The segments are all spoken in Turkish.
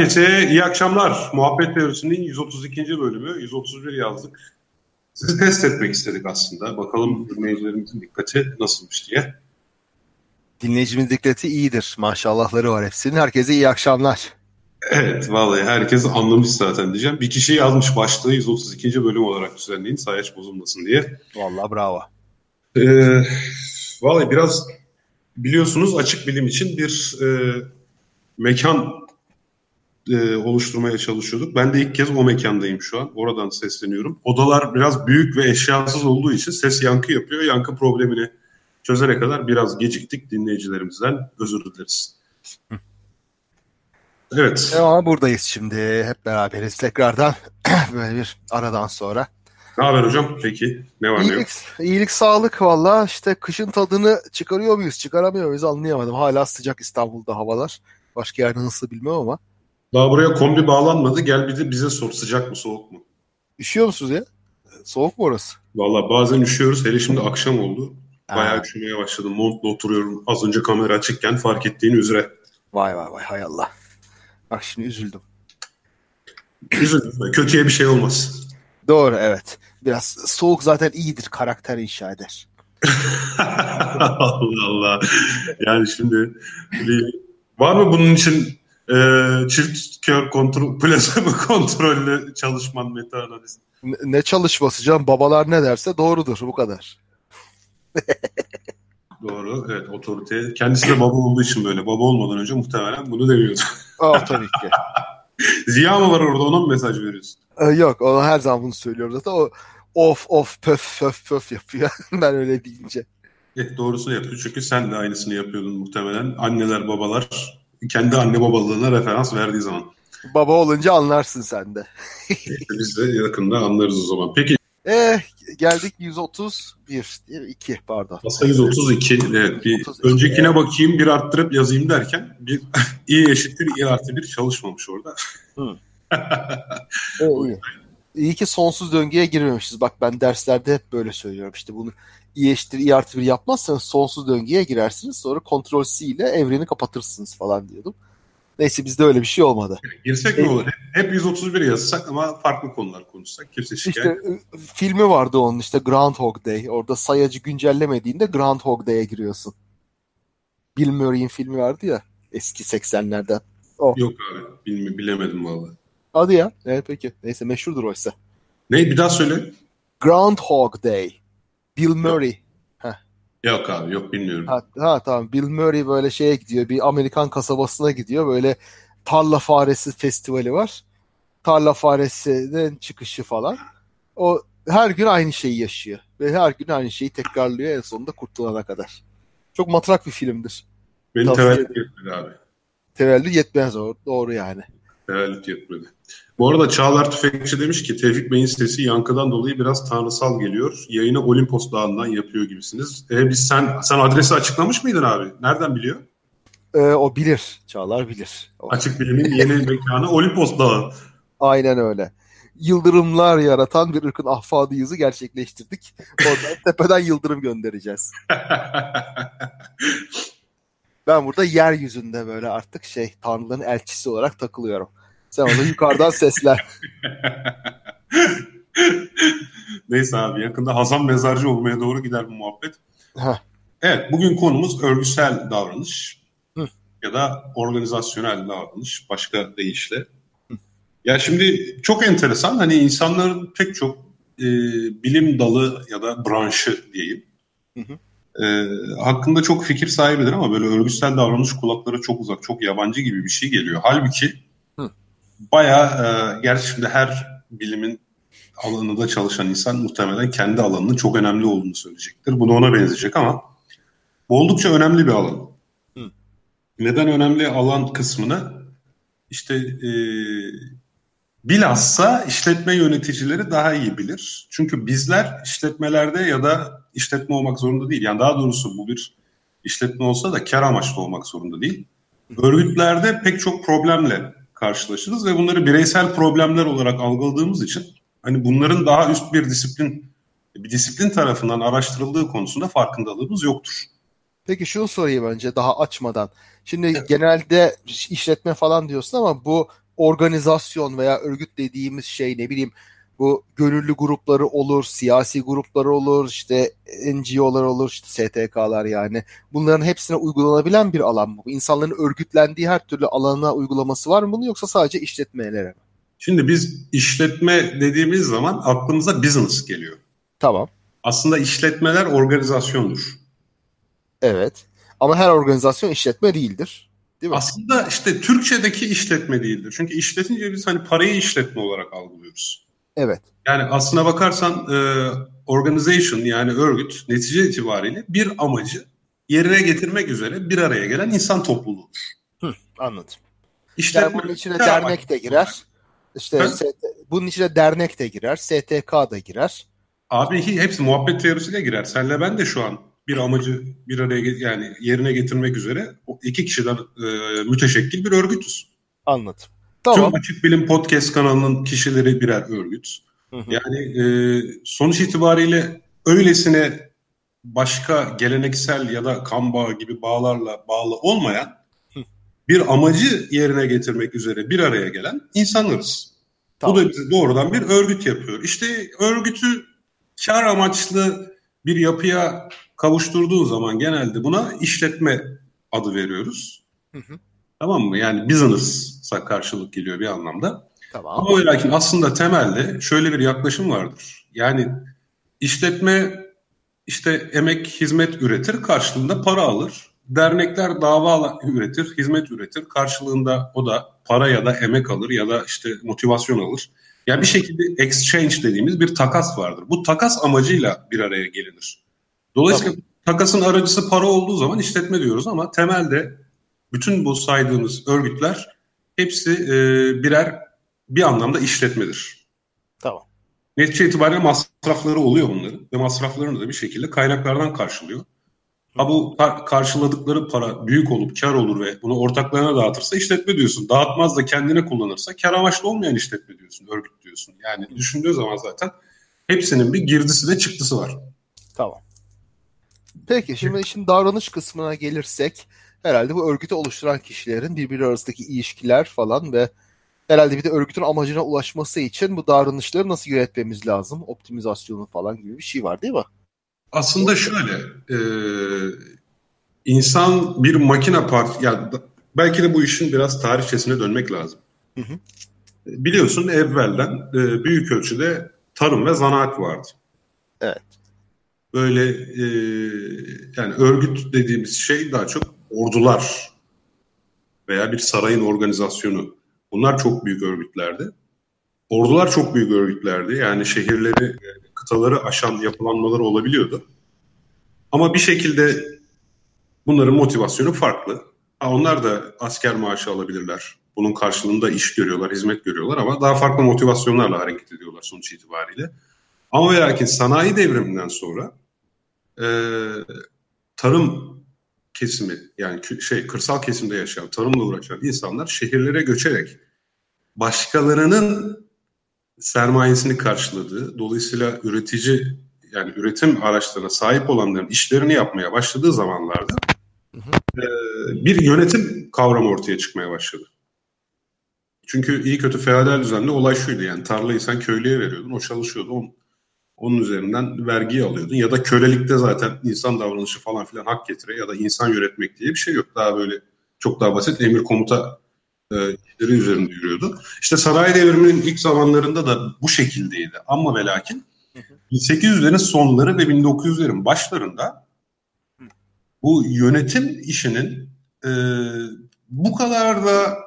Herkese iyi akşamlar. Muhabbet Teorisi'nin 132. bölümü, 131 yazdık. Sizi test etmek istedik aslında. Bakalım dinleyicilerimizin dikkati nasılmış diye. Dinleyicimiz dikkati iyidir. Maşallahları var hepsinin. Herkese iyi akşamlar. Evet vallahi herkes anlamış zaten diyeceğim. Bir kişi yazmış başlığı 132. bölüm olarak düzenleyin sayaç bozulmasın diye. Vallahi bravo. Ee, vallahi biraz biliyorsunuz açık bilim için bir e, mekan e, oluşturmaya çalışıyorduk. Ben de ilk kez o mekandayım şu an. Oradan sesleniyorum. Odalar biraz büyük ve eşyasız olduğu için ses yankı yapıyor. Yankı problemini çözene kadar biraz geciktik dinleyicilerimizden. Özür dileriz. Evet. Ama buradayız şimdi. Hep beraberiz tekrardan. Böyle bir aradan sonra. Ne haber hocam peki? Ne var iyilik, ne yok? İyilik, sağlık valla. işte kışın tadını çıkarıyor muyuz, çıkaramıyor muyuz anlayamadım. Hala sıcak İstanbul'da havalar. Başka yerde nasıl bilmiyorum ama. Daha buraya kombi bağlanmadı. Gel bir de bize sor sıcak mı soğuk mu? Üşüyor musunuz ya? Soğuk mu orası? Valla bazen üşüyoruz. Hele şimdi akşam oldu. Bayağı üşümeye başladım. Montla oturuyorum. Az önce kamera açıkken fark ettiğin üzere. Vay vay vay hay Allah. Bak şimdi üzüldüm. Üzüldüm. Kötüye bir şey olmaz. Doğru evet. Biraz soğuk zaten iyidir. Karakter inşa eder. Allah Allah. Yani şimdi var mı bunun için e, çift kör kontrol, plasebo kontrollü çalışman meta analiz. Ne, ne çalışması canım? Babalar ne derse doğrudur. Bu kadar. Doğru. Evet otorite. Kendisi de baba olduğu için böyle. Baba olmadan önce muhtemelen bunu demiyordu. Aa tabii ki. Ziya mı var orada ona mı mesaj veriyorsun? Ee, yok ona her zaman bunu söylüyorum zaten. O of of pöf pöf pöf yapıyor. ben öyle deyince. Evet doğrusunu yapıyor. Çünkü sen de aynısını yapıyordun muhtemelen. Anneler babalar kendi anne babalığına referans verdiği zaman. Baba olunca anlarsın sen de. Biz de yakında anlarız o zaman. Peki. Eh geldik 131 2 pardon. Aslında 132 evet. Bir 32, öncekine evet. bakayım bir arttırıp yazayım derken bir i eşittir i artı bir çalışmamış orada. Hı. evet, iyi. İyi ki sonsuz döngüye girmemişiz. Bak ben derslerde hep böyle söylüyorum. İşte bunu i eşittir i artı bir yapmazsanız sonsuz döngüye girersiniz. Sonra kontrol C ile evreni kapatırsınız falan diyordum. Neyse bizde öyle bir şey olmadı. Girsek ne olur? Hep 131 yazsak ama farklı konular konuşsak. Kimse şikayet İşte ıı, filmi vardı onun işte Groundhog Day. Orada sayacı güncellemediğinde Groundhog Day'e giriyorsun. Bill Murray'in filmi vardı ya eski 80'lerden. O. Yok abi bilmi, bilemedim vallahi. Hadi ya. Evet peki. Neyse meşhurdur oysa. Ne bir daha söyle. Groundhog Day. Bill Murray. Heh. Yok abi yok bilmiyorum. Ha, ha tamam Bill Murray böyle şeye gidiyor bir Amerikan kasabasına gidiyor böyle tarla faresi festivali var. Tarla faresinin çıkışı falan. O her gün aynı şeyi yaşıyor. Ve her gün aynı şeyi tekrarlıyor en sonunda kurtulana kadar. Çok matrak bir filmdir. Benim tevellüt yetmedi abi. Tevellüt yetmez o. Doğru yani. Tevellüt yetmedi. Bu arada Çağlar Tüfekçi demiş ki Tevfik Bey'in sesi yankıdan dolayı biraz tanrısal geliyor. Yayını Olimpos Dağı'ndan yapıyor gibisiniz. E, biz sen sen adresi açıklamış mıydın abi? Nereden biliyor? E, o bilir. Çağlar bilir. O. Açık bilimin yeni mekanı Olimpos Dağı. Aynen öyle. Yıldırımlar yaratan bir ırkın ahfadıyızı gerçekleştirdik. Oradan tepeden yıldırım göndereceğiz. ben burada yeryüzünde böyle artık şey tanrıların elçisi olarak takılıyorum. Sen onu yukarıdan sesler. Neyse abi yakında Hazan Mezarcı olmaya doğru gider bu muhabbet. Heh. Evet bugün konumuz örgüsel davranış Hı. ya da organizasyonel davranış başka deyişle. Hı. Ya şimdi çok enteresan hani insanların pek çok e, bilim dalı ya da branşı diyeyim. Hı hı. E, hakkında çok fikir sahibidir ama böyle örgüsel davranış kulaklara çok uzak, çok yabancı gibi bir şey geliyor. Halbuki bayağı e, gerçi şimdi her bilimin alanında çalışan insan muhtemelen kendi alanının çok önemli olduğunu söyleyecektir. Bu da ona benzeyecek ama oldukça önemli bir alan. Hı. Neden önemli alan kısmını işte e, bilhassa işletme yöneticileri daha iyi bilir. Çünkü bizler işletmelerde ya da işletme olmak zorunda değil. Yani daha doğrusu bu bir işletme olsa da kar amaçlı olmak zorunda değil. Örgütlerde pek çok problemle karşılaşırız ve bunları bireysel problemler olarak algıladığımız için hani bunların daha üst bir disiplin bir disiplin tarafından araştırıldığı konusunda farkındalığımız yoktur. Peki şunu sorayım önce daha açmadan. Şimdi evet. genelde işletme falan diyorsun ama bu organizasyon veya örgüt dediğimiz şey ne bileyim bu gönüllü grupları olur, siyasi grupları olur, işte NGO'lar olur, işte STK'lar yani. Bunların hepsine uygulanabilen bir alan mı? İnsanların örgütlendiği her türlü alana uygulaması var mı bunu yoksa sadece işletmelere mi? Şimdi biz işletme dediğimiz zaman aklımıza business geliyor. Tamam. Aslında işletmeler organizasyondur. Evet. Ama her organizasyon işletme değildir. Değil mi? Aslında işte Türkçedeki işletme değildir. Çünkü işletince biz hani parayı işletme olarak algılıyoruz. Evet. Yani aslına bakarsan e, organization yani örgüt netice itibariyle bir amacı yerine getirmek üzere bir araya gelen insan topluluğudur. Hı, anladım. İşletme, yani bunun içine dernek de girer. İşte ST, bunun içine dernek de girer, STK da girer. Abi hepsi muhabbet teorisiyle girer. Senle ben de şu an bir amacı bir araya yani yerine getirmek üzere iki kişiden e, müteşekkil bir örgütüz. Anladım. Tamam. Tüm Açık Bilim Podcast kanalının kişileri birer örgüt. Hı hı. Yani e, sonuç itibariyle öylesine başka geleneksel ya da kan bağı gibi bağlarla bağlı olmayan bir amacı yerine getirmek üzere bir araya gelen insanlarız. Tamam. Bu da bizi doğrudan bir örgüt yapıyor. İşte örgütü kar amaçlı bir yapıya kavuşturduğu zaman genelde buna işletme adı veriyoruz. Hı hı. Tamam mı? Yani business'a karşılık geliyor bir anlamda. Tamam. Ama ve lakin aslında temelde şöyle bir yaklaşım vardır. Yani işletme işte emek, hizmet üretir, karşılığında para alır. Dernekler dava üretir, hizmet üretir. Karşılığında o da para ya da emek alır ya da işte motivasyon alır. Yani bir şekilde exchange dediğimiz bir takas vardır. Bu takas amacıyla bir araya gelinir. Dolayısıyla tamam. takasın aracısı para olduğu zaman işletme diyoruz ama temelde bütün bu saydığımız örgütler hepsi e, birer bir anlamda işletmedir. Tamam. Netice itibariyle masrafları oluyor bunların ve masraflarını da bir şekilde kaynaklardan karşılıyor. Ha bu karşıladıkları para büyük olup kar olur ve bunu ortaklarına dağıtırsa işletme diyorsun. Dağıtmaz da kendine kullanırsa kar amaçlı olmayan işletme diyorsun, örgüt diyorsun. Yani düşündüğü zaman zaten hepsinin bir girdisi ve çıktısı var. Tamam. Peki şimdi işin davranış kısmına gelirsek herhalde bu örgütü oluşturan kişilerin birbiri arasındaki ilişkiler falan ve herhalde bir de örgütün amacına ulaşması için bu davranışları nasıl yönetmemiz lazım? Optimizasyonu falan gibi bir şey var değil mi? Aslında şöyle, e, insan bir makine part, yani belki de bu işin biraz tarihçesine dönmek lazım. Hı hı. Biliyorsun evvelden e, büyük ölçüde tarım ve zanaat vardı. Evet. Böyle e, yani örgüt dediğimiz şey daha çok ordular veya bir sarayın organizasyonu. Bunlar çok büyük örgütlerdi. Ordular çok büyük örgütlerdi. Yani şehirleri, kıtaları aşan yapılanmaları olabiliyordu. Ama bir şekilde bunların motivasyonu farklı. onlar da asker maaşı alabilirler. Bunun karşılığında iş görüyorlar, hizmet görüyorlar ama daha farklı motivasyonlarla hareket ediyorlar sonuç itibariyle. Ama ve lakin sanayi devriminden sonra e, tarım kesimi yani şey kırsal kesimde yaşayan, tarımla uğraşan insanlar şehirlere göçerek başkalarının sermayesini karşıladığı, dolayısıyla üretici yani üretim araçlarına sahip olanların işlerini yapmaya başladığı zamanlarda hı hı. E, bir yönetim kavramı ortaya çıkmaya başladı. Çünkü iyi kötü feodal düzende olay şuydu yani tarlayı sen köylüye veriyordun, o çalışıyordu, on, onun üzerinden vergi alıyordun. Ya da kölelikte zaten insan davranışı falan filan hak getire ya da insan yönetmek diye bir şey yok. Daha böyle çok daha basit emir komuta e, işleri üzerinde yürüyordu. İşte sanayi devriminin ilk zamanlarında da bu şekildeydi. Ama ve lakin 1800'lerin sonları ve 1900'lerin başlarında bu yönetim işinin e, bu kadar da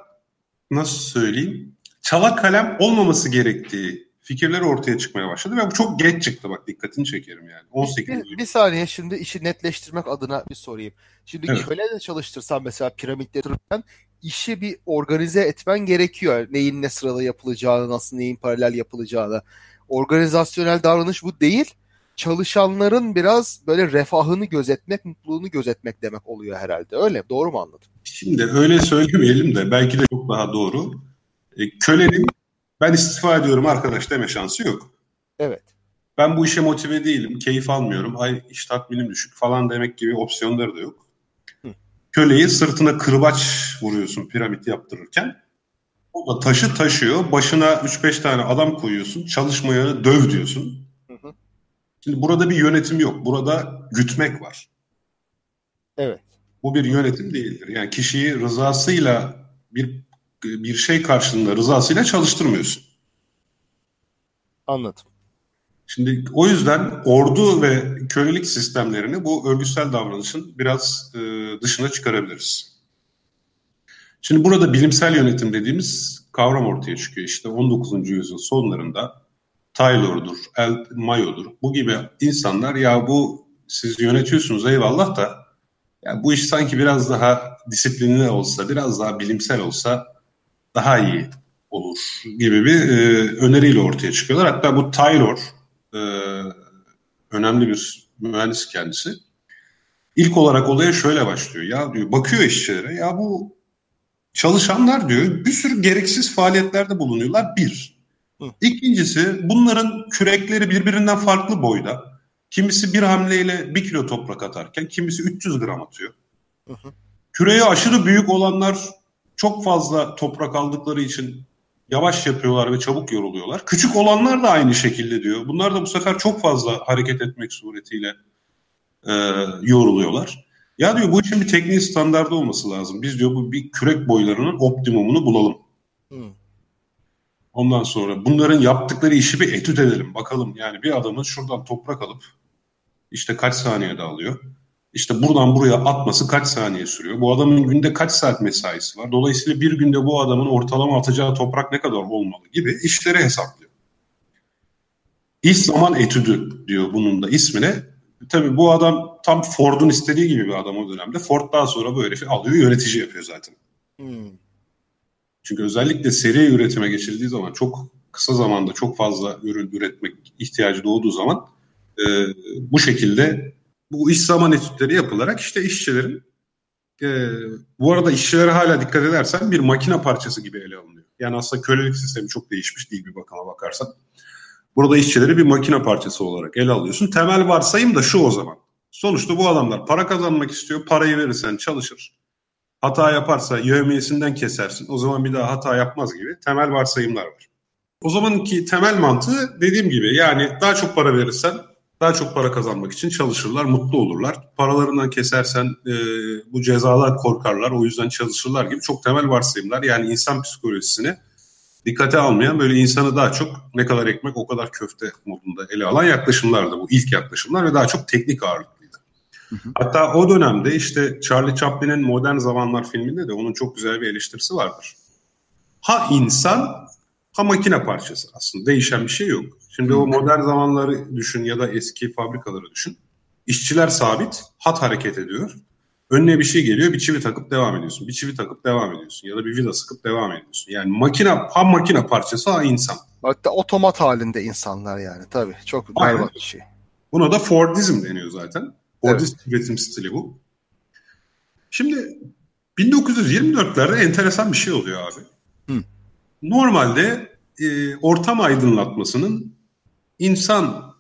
nasıl söyleyeyim çala kalem olmaması gerektiği fikirleri ortaya çıkmaya başladı ve bu çok geç çıktı bak dikkatini çekerim yani. 18 bir, bir saniye şimdi işi netleştirmek adına bir sorayım. Şimdi evet. köle de çalıştırsan mesela piramitte dururken işi bir organize etmen gerekiyor. Neyin ne sırada yapılacağını, nasıl neyin paralel yapılacağını. Organizasyonel davranış bu değil. Çalışanların biraz böyle refahını gözetmek, mutluluğunu gözetmek demek oluyor herhalde. Öyle Doğru mu anladım? Şimdi öyle söylemeyelim de belki de çok daha doğru. E, kölenin ben istifa ediyorum arkadaş deme şansı yok. Evet. ben bu işe motive değilim, keyif almıyorum, ay iş tatminim düşük falan demek gibi opsiyonları da yok. Hı. Köleyi sırtına kırbaç vuruyorsun piramit yaptırırken. O da taşı taşıyor. Başına 3-5 tane adam koyuyorsun. Çalışmayanı döv diyorsun. Hı hı. Şimdi burada bir yönetim yok. Burada gütmek var. Evet. Bu bir yönetim değildir. Yani kişiyi rızasıyla bir bir şey karşılığında rızasıyla çalıştırmıyorsun. Anladım. Şimdi o yüzden ordu ve kölelik sistemlerini bu örgütsel davranışın biraz e, dışına çıkarabiliriz. Şimdi burada bilimsel yönetim dediğimiz kavram ortaya çıkıyor. İşte 19. yüzyıl sonlarında Taylor'dur, El Mayo'dur bu gibi insanlar ya bu siz yönetiyorsunuz eyvallah da ya bu iş sanki biraz daha disiplinli olsa, biraz daha bilimsel olsa daha iyi olur gibi bir e, öneriyle ortaya çıkıyorlar. Hatta bu Taylor e, önemli bir mühendis kendisi. İlk olarak olaya şöyle başlıyor. Ya diyor bakıyor işçilere ya bu çalışanlar diyor bir sürü gereksiz faaliyetlerde bulunuyorlar bir. İkincisi bunların kürekleri birbirinden farklı boyda. Kimisi bir hamleyle bir kilo toprak atarken kimisi 300 gram atıyor. Hı hı. Küreği aşırı büyük olanlar çok fazla toprak aldıkları için yavaş yapıyorlar ve çabuk yoruluyorlar. Küçük olanlar da aynı şekilde diyor. Bunlar da bu sefer çok fazla hareket etmek suretiyle e, yoruluyorlar. Ya diyor bu için bir tekniği standardı olması lazım. Biz diyor bu bir kürek boylarının optimumunu bulalım. Hmm. Ondan sonra bunların yaptıkları işi bir etüt edelim. Bakalım yani bir adamın şuradan toprak alıp işte kaç saniyede alıyor. İşte buradan buraya atması kaç saniye sürüyor? Bu adamın günde kaç saat mesaisi var? Dolayısıyla bir günde bu adamın ortalama atacağı toprak ne kadar olmalı gibi işleri hesaplıyor. İş zaman etüdü diyor bunun da ismine. Tabii bu adam tam Ford'un istediği gibi bir adam o dönemde. Ford daha sonra bu herifi alıyor yönetici yapıyor zaten. Hmm. Çünkü özellikle seri üretime geçildiği zaman çok kısa zamanda çok fazla ürün üretmek ihtiyacı doğduğu zaman e, bu şekilde bu iş zaman etütleri yapılarak işte işçilerin e, bu arada işçilere hala dikkat edersen bir makine parçası gibi ele alınıyor. Yani aslında kölelik sistemi çok değişmiş değil bir bakıma bakarsan. Burada işçileri bir makine parçası olarak ele alıyorsun. Temel varsayım da şu o zaman. Sonuçta bu adamlar para kazanmak istiyor. Parayı verirsen çalışır. Hata yaparsa yevmiyesinden kesersin. O zaman bir daha hata yapmaz gibi temel varsayımlar var. O zamanki temel mantığı dediğim gibi yani daha çok para verirsen daha çok para kazanmak için çalışırlar, mutlu olurlar. Paralarından kesersen e, bu cezalar korkarlar, o yüzden çalışırlar gibi çok temel varsayımlar. Yani insan psikolojisini dikkate almayan böyle insanı daha çok ne kadar ekmek o kadar köfte modunda ele alan yaklaşımlardı bu ilk yaklaşımlar ve daha çok teknik ağırlıklıydı. Hı hı. Hatta o dönemde işte Charlie Chaplin'in Modern Zamanlar filminde de onun çok güzel bir eleştirisi vardır. Ha insan ha makine parçası aslında değişen bir şey yok. Şimdi o modern zamanları düşün ya da eski fabrikaları düşün. İşçiler sabit, hat hareket ediyor. Önüne bir şey geliyor, bir çivi takıp devam ediyorsun. Bir çivi takıp devam ediyorsun. Ya da bir vida sıkıp devam ediyorsun. Yani makine, ham makine parçası ha insan. Hatta otomat halinde insanlar yani tabii. Çok berbat bir şey. Buna da Fordizm deniyor zaten. Fordist evet. üretim stili bu. Şimdi 1924'lerde enteresan bir şey oluyor abi. Hı. Normalde e, ortam aydınlatmasının insan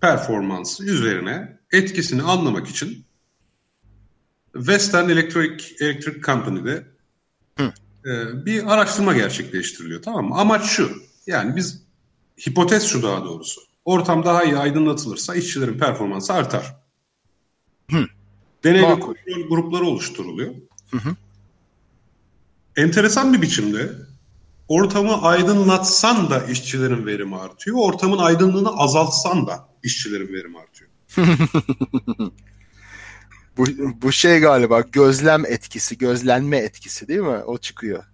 performansı üzerine etkisini anlamak için Western Electric, Electric Company'de Hı. e, bir araştırma gerçekleştiriliyor tamam mı? Amaç şu yani biz hipotez şu daha doğrusu ortam daha iyi aydınlatılırsa işçilerin performansı artar. Hı. Deney ve kontrol grupları oluşturuluyor. Hı hı. Enteresan bir biçimde ortamı aydınlatsan da işçilerin verimi artıyor. Ortamın aydınlığını azaltsan da işçilerin verimi artıyor. bu, bu şey galiba gözlem etkisi, gözlenme etkisi değil mi? O çıkıyor.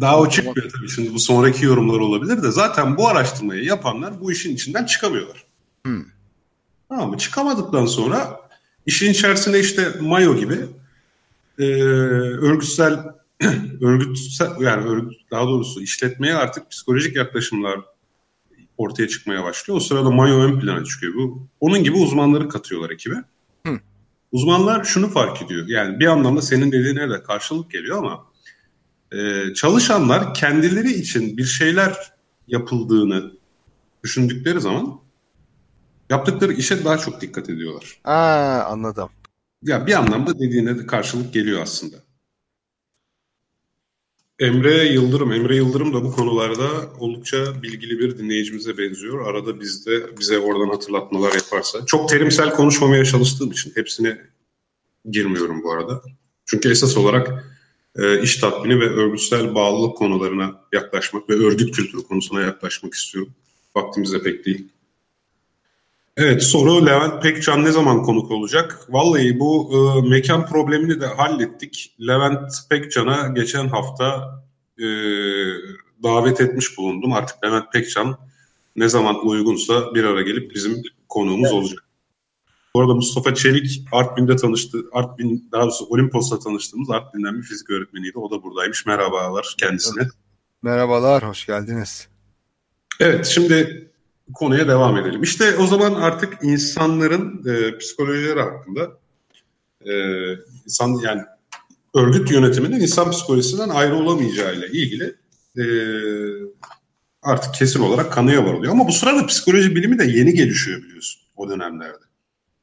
Daha o çıkmıyor tabii. Şimdi bu sonraki yorumlar olabilir de zaten bu araştırmayı yapanlar bu işin içinden çıkamıyorlar. Hmm. Tamam mı? Çıkamadıktan sonra işin içerisinde işte Mayo gibi e, örgütsel örgütsel yani örgüt, daha doğrusu işletmeye artık psikolojik yaklaşımlar ortaya çıkmaya başlıyor. O sırada Mayo ön plana çıkıyor. Bu onun gibi uzmanları katıyorlar ekibe. Hı. Uzmanlar şunu fark ediyor. Yani bir anlamda senin dediğine de karşılık geliyor ama e, çalışanlar kendileri için bir şeyler yapıldığını düşündükleri zaman Yaptıkları işe daha çok dikkat ediyorlar. Aa, anladım. Ya bir anlamda dediğine de karşılık geliyor aslında. Emre Yıldırım. Emre Yıldırım da bu konularda oldukça bilgili bir dinleyicimize benziyor. Arada bizde bize oradan hatırlatmalar yaparsa. Çok terimsel konuşmamaya çalıştığım için hepsine girmiyorum bu arada. Çünkü esas olarak e, iş tatmini ve örgütsel bağlılık konularına yaklaşmak ve örgüt kültürü konusuna yaklaşmak istiyorum. Vaktimiz de pek değil. Evet soru Levent Pekcan ne zaman konuk olacak? Vallahi bu e, mekan problemini de hallettik. Levent Pekcan'a geçen hafta e, davet etmiş bulundum. Artık Levent Pekcan ne zaman uygunsa bir ara gelip bizim konuğumuz evet. olacak. Bu arada Mustafa Çelik Artvin'de tanıştı. Artvin daha doğrusu Olimpos'ta tanıştığımız Artvin'den bir fizik öğretmeniydi. O da buradaymış. Merhabalar kendisine. Merhabalar, hoş geldiniz. Evet, şimdi konuya devam edelim. İşte o zaman artık insanların e, psikolojileri hakkında e, insan yani örgüt yönetiminin insan psikolojisinden ayrı olamayacağıyla ilgili e, artık kesin olarak kanıya varılıyor. Ama bu sırada psikoloji bilimi de yeni gelişiyor biliyorsun o dönemlerde.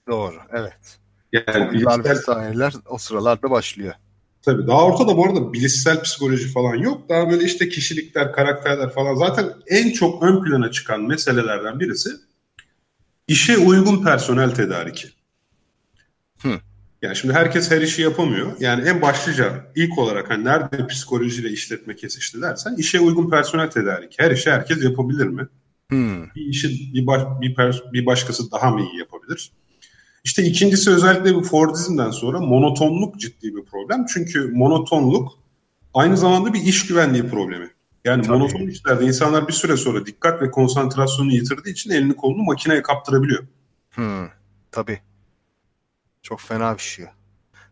Doğru, evet. Yani bilişsel... vesaireler o sıralarda başlıyor. Tabii daha ortada bu arada bilişsel psikoloji falan yok. Daha böyle işte kişilikler, karakterler falan. Zaten en çok ön plana çıkan meselelerden birisi işe uygun personel tedariki. Hı. Yani şimdi herkes her işi yapamıyor. Yani en başlıca ilk olarak hani nerede psikolojiyle işletme kesişti dersen işe uygun personel tedariki. Her işi herkes yapabilir mi? Hmm. Bir işi bir, baş, bir, per, bir başkası daha mı iyi yapabilir? İşte ikincisi özellikle bu Fordizm'den sonra monotonluk ciddi bir problem. Çünkü monotonluk aynı zamanda bir iş güvenliği problemi. Yani Tabii. monoton işlerde insanlar bir süre sonra dikkat ve konsantrasyonu yitirdiği için elini kolunu makineye kaptırabiliyor. Hmm, tabii. Çok fena bir şey.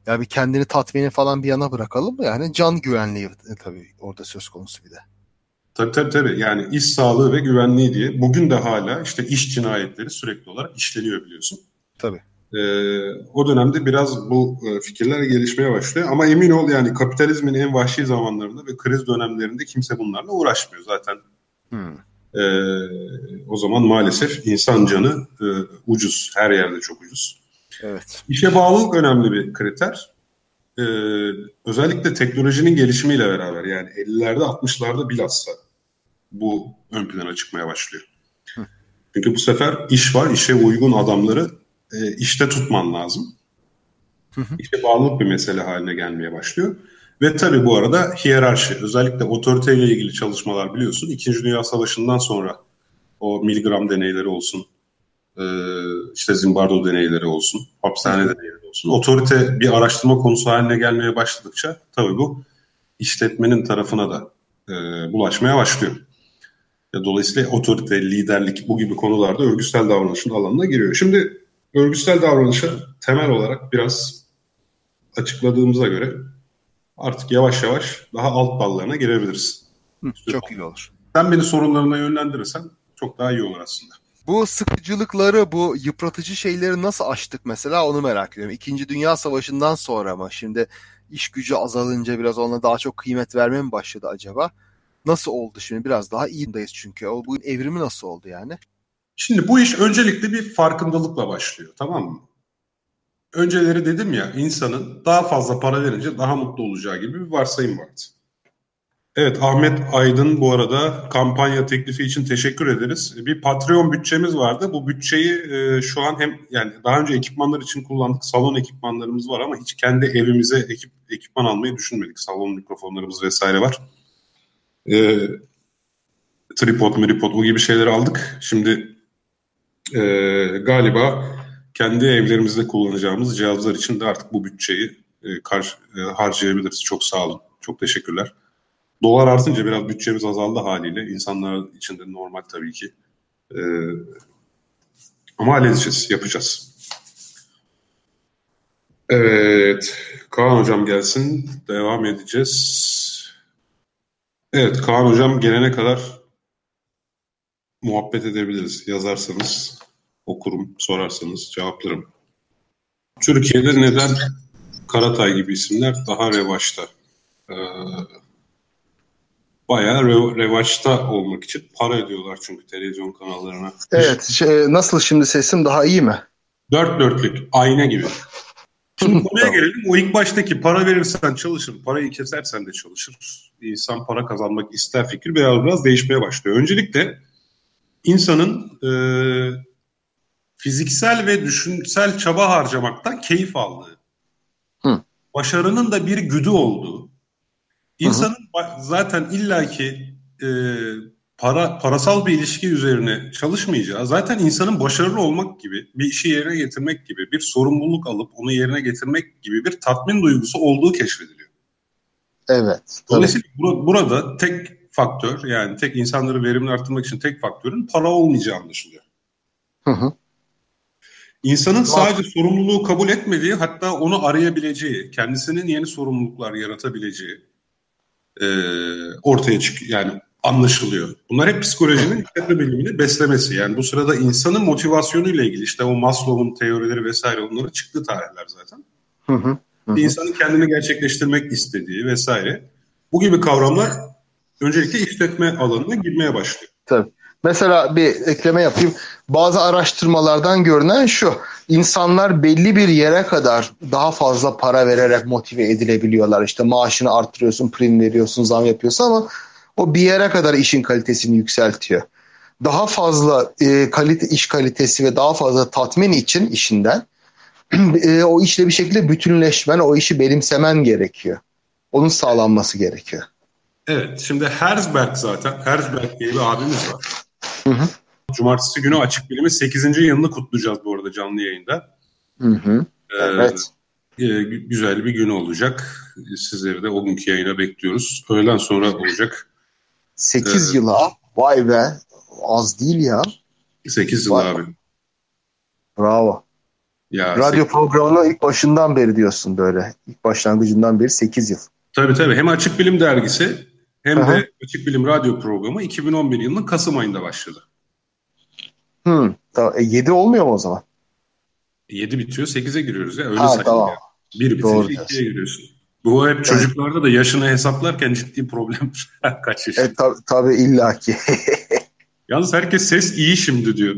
Ya bir kendini tatmini falan bir yana bırakalım yani can güvenliği e, tabii orada söz konusu bir de. Tabii tabii tabii. Yani iş sağlığı ve güvenliği diye bugün de hala işte iş cinayetleri sürekli olarak işleniyor biliyorsun. Tabii. Ee, o dönemde biraz bu e, fikirler gelişmeye başlıyor. Ama emin ol yani kapitalizmin en vahşi zamanlarında ve kriz dönemlerinde kimse bunlarla uğraşmıyor zaten. Hmm. Ee, o zaman maalesef insan canı e, ucuz. Her yerde çok ucuz. Evet. İşe bağlılık önemli bir kriter. Ee, özellikle teknolojinin gelişimiyle beraber yani 50'lerde 60'larda bilhassa bu ön plana çıkmaya başlıyor. Hı. Çünkü bu sefer iş var, işe uygun adamları e, işte tutman lazım. Hı hı. İşe bağlılık bir mesele haline gelmeye başlıyor. Ve tabii bu arada hiyerarşi, özellikle otoriteyle ilgili çalışmalar biliyorsun. İkinci Dünya Savaşı'ndan sonra o miligram deneyleri olsun, e, işte zimbardo deneyleri olsun, hapishane deneyleri olsun. Otorite bir araştırma konusu haline gelmeye başladıkça tabii bu işletmenin tarafına da e, bulaşmaya başlıyor. Dolayısıyla otorite, liderlik bu gibi konularda örgütsel davranışın alanına giriyor. Şimdi örgütsel davranışa temel olarak biraz açıkladığımıza göre artık yavaş yavaş daha alt dallarına girebiliriz. Hı, çok iyi olur. Sen beni sorunlarına yönlendirirsen çok daha iyi olur aslında. Bu sıkıcılıkları, bu yıpratıcı şeyleri nasıl aştık mesela onu merak ediyorum. İkinci Dünya Savaşı'ndan sonra mı? Şimdi iş gücü azalınca biraz ona daha çok kıymet vermeye mi başladı acaba? Nasıl oldu şimdi? Biraz daha iyindeyiz çünkü. O bu evrimi nasıl oldu yani? Şimdi bu iş öncelikle bir farkındalıkla başlıyor tamam mı? Önceleri dedim ya insanın daha fazla para verince daha mutlu olacağı gibi bir varsayım vardı. Evet Ahmet Aydın bu arada kampanya teklifi için teşekkür ederiz. Bir Patreon bütçemiz vardı. Bu bütçeyi e, şu an hem yani daha önce ekipmanlar için kullandık. Salon ekipmanlarımız var ama hiç kendi evimize ekip ekipman almayı düşünmedik. Salon mikrofonlarımız vesaire var. E, tripod, miripod o gibi şeyleri aldık. Şimdi e, galiba kendi evlerimizde kullanacağımız cihazlar için de artık bu bütçeyi e, kar, e, harcayabiliriz. Çok sağ olun. Çok teşekkürler. Dolar artınca biraz bütçemiz azaldı haliyle. İnsanlar için de normal tabii ki. E, ama halledeceğiz, yapacağız. Evet, Kaan Hocam gelsin. Devam edeceğiz. Evet, Kaan Hocam gelene kadar muhabbet edebiliriz. Yazarsanız okurum, sorarsanız cevaplarım. Türkiye'de neden Karatay gibi isimler daha revaçta? Ee, bayağı re- revaçta olmak için para ödüyorlar çünkü televizyon kanallarına. Evet. Şey, nasıl şimdi sesim daha iyi mi? Dört dörtlük, ayna gibi. Şimdi konuya gelelim. O ilk baştaki para verirsen çalışır, parayı kesersen de çalışır. İnsan para kazanmak ister fikir biraz biraz değişmeye başlıyor. Öncelikle insanın e, fiziksel ve düşünsel çaba harcamaktan keyif aldığı, Hı. başarının da bir güdü olduğu, insanın hı zaten illaki e, para parasal bir ilişki üzerine çalışmayacağı, zaten insanın başarılı olmak gibi, bir işi yerine getirmek gibi, bir sorumluluk alıp onu yerine getirmek gibi bir tatmin duygusu olduğu keşfediliyor. Evet. Dolayısıyla bur- burada tek faktör yani tek insanları verimli arttırmak için tek faktörün para olmayacağı anlaşılıyor. Hı hı. İnsanın sadece sorumluluğu kabul etmediği hatta onu arayabileceği, kendisinin yeni sorumluluklar yaratabileceği e, ortaya çık yani anlaşılıyor. Bunlar hep psikolojinin işletme bilimini beslemesi. Yani bu sırada insanın motivasyonuyla ilgili işte o Maslow'un teorileri vesaire onları çıktı tarihler zaten. Hı hı, hı. İnsanın kendini gerçekleştirmek istediği vesaire. Bu gibi kavramlar öncelikle işletme alanına girmeye başlıyor. Tabii. Mesela bir ekleme yapayım. Bazı araştırmalardan görünen şu. İnsanlar belli bir yere kadar daha fazla para vererek motive edilebiliyorlar. İşte maaşını artırıyorsun, prim veriyorsun, zam yapıyorsun ama o bir yere kadar işin kalitesini yükseltiyor. Daha fazla e, kalite iş kalitesi ve daha fazla tatmin için işinden e, o işle bir şekilde bütünleşmen, o işi benimsemen gerekiyor. Onun sağlanması gerekiyor. Evet, şimdi Herzberg zaten, Herzberg diye bir abimiz var. Hı hı. Cumartesi günü Açık Bilim'in 8. yılını kutlayacağız bu arada canlı yayında. Hı hı. Ee, evet. E, güzel bir gün olacak. Sizleri de o günkü yayına bekliyoruz. Öğleden sonra olacak. 8 ee, yıla vay be az değil ya. 8 yıl abi. Bravo. Ya, Radyo 8... programına ilk başından beri diyorsun böyle. İlk başlangıcından beri 8 yıl. Tabii tabii. Hem Açık Bilim Dergisi hem Aha. de Açık Bilim Radyo programı 2011 yılının Kasım ayında başladı. Hmm, tamam. E, 7 olmuyor mu o zaman? 7 bitiyor 8'e giriyoruz ya. Öyle ha, tamam. Ya. 1 bitince 2'ye giriyorsun. Bu hep çocuklarda da yaşını hesaplarken ciddi problem. Kaç yaşında? E, tab- tabii illaki. Yalnız herkes ses iyi şimdi diyor.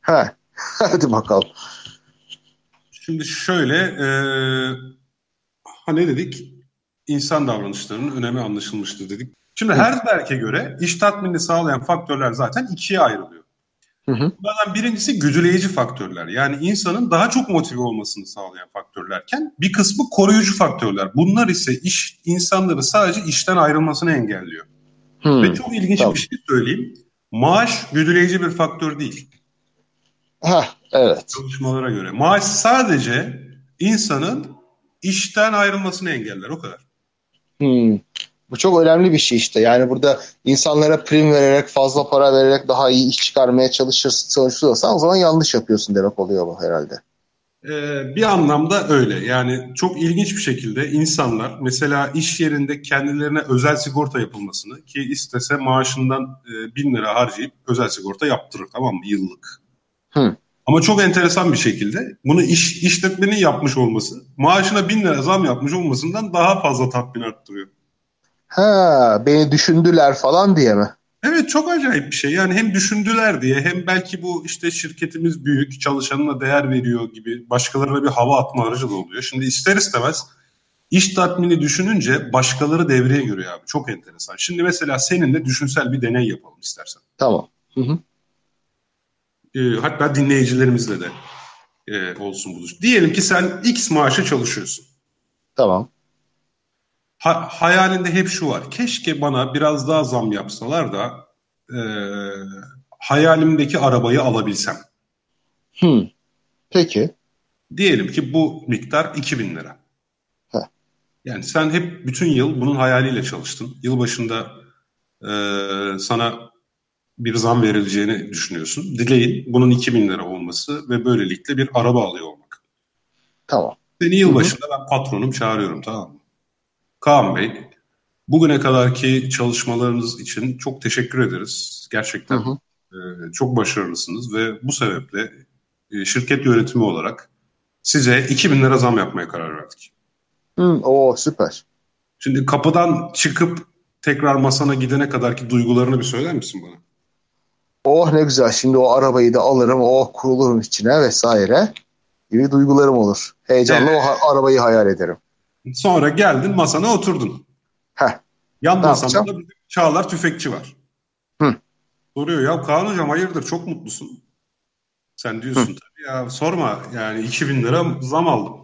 Ha. Hadi bakalım. Şimdi şöyle e, ha ne dedik? İnsan davranışlarının önemi anlaşılmıştır dedik. Şimdi her Herzberg'e göre iş tatminini sağlayan faktörler zaten ikiye ayrılıyor. Hı hı. Bunlardan birincisi güdüleyici faktörler. Yani insanın daha çok motive olmasını sağlayan faktörlerken bir kısmı koruyucu faktörler. Bunlar ise iş insanları sadece işten ayrılmasını engelliyor. Hı. Ve çok ilginç tamam. bir şey söyleyeyim. Maaş güdüleyici bir faktör değil. Ha, evet. Çalışmalara göre. Maaş sadece insanın işten ayrılmasını engeller o kadar. Hmm. Bu çok önemli bir şey işte. Yani burada insanlara prim vererek, fazla para vererek daha iyi iş çıkarmaya çalışırsın, çalışıyorsan o zaman yanlış yapıyorsun demek oluyor bu herhalde. Ee, bir anlamda öyle. Yani çok ilginç bir şekilde insanlar mesela iş yerinde kendilerine özel sigorta yapılmasını ki istese maaşından e, bin lira harcayıp özel sigorta yaptırır tamam mı yıllık. Hı. Ama çok enteresan bir şekilde bunu iş işletmenin yapmış olması maaşına bin lira zam yapmış olmasından daha fazla tatmin arttırıyor. Ha, beni düşündüler falan diye mi? Evet çok acayip bir şey. Yani hem düşündüler diye hem belki bu işte şirketimiz büyük, çalışanına değer veriyor gibi başkalarına bir hava atma aracı da oluyor. Şimdi ister istemez iş tatmini düşününce başkaları devreye giriyor abi. Çok enteresan. Şimdi mesela seninle düşünsel bir deney yapalım istersen. Tamam. Hı hı. E, hatta dinleyicilerimizle de e, olsun bu. Diyelim ki sen X maaşı çalışıyorsun. Tamam ha, hayalinde hep şu var. Keşke bana biraz daha zam yapsalar da e, hayalimdeki arabayı alabilsem. Hmm. Peki. Diyelim ki bu miktar 2000 lira. Heh. Yani sen hep bütün yıl bunun hayaliyle çalıştın. Yılbaşında e, sana bir zam verileceğini düşünüyorsun. Dileğin bunun 2000 lira olması ve böylelikle bir araba alıyor olmak. Tamam. Seni yılbaşında Hı-hı. ben patronum çağırıyorum tamam mı? Kaan Bey, bugüne kadarki çalışmalarınız için çok teşekkür ederiz. Gerçekten. E, çok başarılısınız ve bu sebeple e, şirket yönetimi olarak size 2000 lira zam yapmaya karar verdik. Hı, o süper. Şimdi kapıdan çıkıp tekrar masana gidene kadarki duygularını bir söyler misin bana? Oh ne güzel şimdi o arabayı da alırım, oh kurulurum içine vesaire gibi duygularım olur. Heyecanla evet. o arabayı hayal ederim. Sonra geldin masana oturdun. Heh. Yan masanda da Çağlar Tüfekçi var. Hı. Soruyor ya Kaan Hocam hayırdır çok mutlusun. Sen diyorsun Hı. tabii ya sorma yani 2000 lira zam aldım.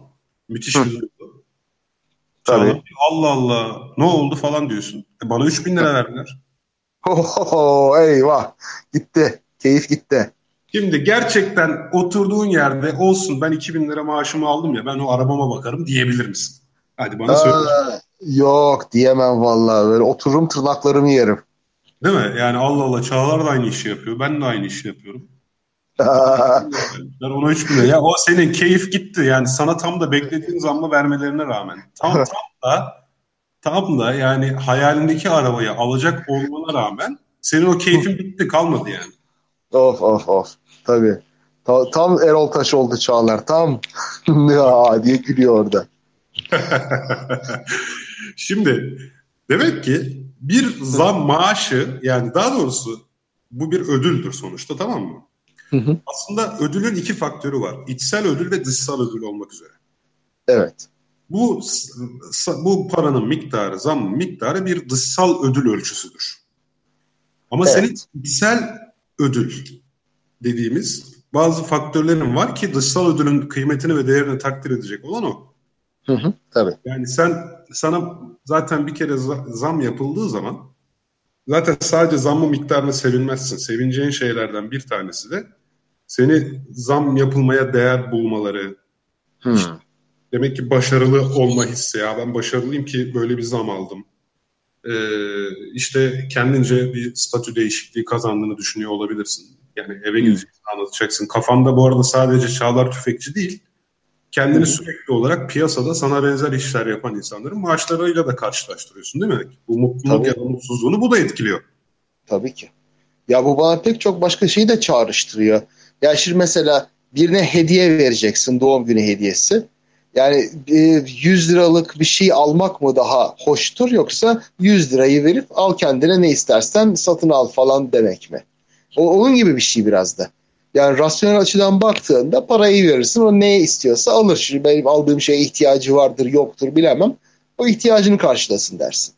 Müthiş bir duygu. Tabii. Allah Allah ne oldu falan diyorsun. E bana 3000 lira verdiler. Oho, eyvah gitti. Keyif gitti. Şimdi gerçekten oturduğun yerde olsun ben 2000 lira maaşımı aldım ya ben o arabama bakarım diyebilir misin? Hadi bana söyle. Yok diyemem vallahi böyle otururum tırnaklarımı yerim. Değil mi? Yani Allah Allah Çağlar da aynı işi yapıyor. Ben de aynı işi yapıyorum. ben ona 3 bin lira. Ya o senin keyif gitti. Yani sana tam da beklediğin zammı vermelerine rağmen. Tam tam da tam da yani hayalindeki arabayı alacak olmana rağmen senin o keyfin bitti kalmadı yani. Of of of. Tabii. Ta, tam Erol Taş oldu Çağlar. Tam ya diye gülüyor orada. Şimdi demek ki bir zam maaşı yani daha doğrusu bu bir ödüldür sonuçta tamam mı? Hı hı. Aslında ödülün iki faktörü var. İçsel ödül ve dışsal ödül olmak üzere. Evet. Bu bu paranın miktarı, zam miktarı bir dışsal ödül ölçüsüdür. Ama evet. senin içsel ödül dediğimiz bazı faktörlerin var ki dışsal ödülün kıymetini ve değerini takdir edecek olan o. Hı hı, tabii. Yani sen sana zaten bir kere zam yapıldığı zaman zaten sadece zammı miktarını sevinmezsin. Sevineceğin şeylerden bir tanesi de seni zam yapılmaya değer bulmaları. Hmm. İşte demek ki başarılı olma hissi ya ben başarılıyım ki böyle bir zam aldım. Ee, işte kendince bir statü değişikliği kazandığını düşünüyor olabilirsin. Yani eve gideceksin anlatacaksın. Kafanda bu arada sadece Çağlar Tüfekçi değil kendini sürekli olarak piyasada sana benzer işler yapan insanların maaşlarıyla da karşılaştırıyorsun değil mi? Bu mutluluk Tabii. ya da mutsuzluğunu bu da etkiliyor. Tabii ki. Ya bu bana pek çok başka şeyi de çağrıştırıyor. Ya şimdi mesela birine hediye vereceksin doğum günü hediyesi. Yani 100 e, liralık bir şey almak mı daha hoştur yoksa 100 lirayı verip al kendine ne istersen satın al falan demek mi? O, onun gibi bir şey biraz da. Yani rasyonel açıdan baktığında parayı verirsin o ne istiyorsa alır. Şimdi benim aldığım şeye ihtiyacı vardır yoktur bilemem. O ihtiyacını karşılasın dersin.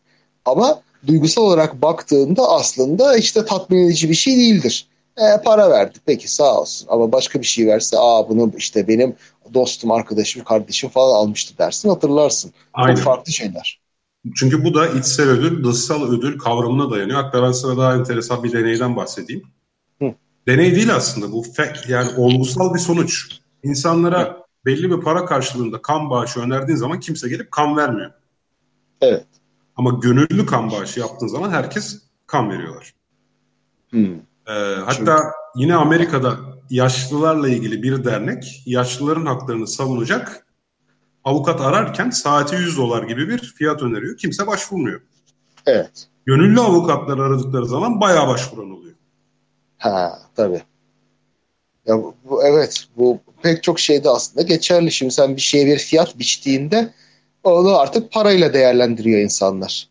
Ama duygusal olarak baktığında aslında işte tatmin edici bir şey değildir. E, para verdi peki sağ olsun ama başka bir şey verse aa bunu işte benim dostum, arkadaşım, kardeşim falan almıştı dersin hatırlarsın. Aynen. Çok farklı şeyler. Çünkü bu da içsel ödül, dışsal ödül kavramına dayanıyor. Hatta ben sana daha enteresan bir deneyden bahsedeyim. Deney değil aslında bu fact yani olgusal bir sonuç. İnsanlara belli bir para karşılığında kan bağışı önerdiğin zaman kimse gelip kan vermiyor. Evet. Ama gönüllü kan bağışı yaptığın zaman herkes kan veriyorlar. Hmm. Ee, hatta Çünkü... yine Amerika'da yaşlılarla ilgili bir dernek yaşlıların haklarını savunacak avukat ararken saati 100 dolar gibi bir fiyat öneriyor. Kimse başvurmuyor. Evet. Gönüllü avukatlar aradıkları zaman bayağı başvuran oluyor. Ha tabii. Ya bu, evet bu pek çok şeyde aslında geçerli. Şimdi sen bir şeye bir fiyat biçtiğinde onu artık parayla değerlendiriyor insanlar.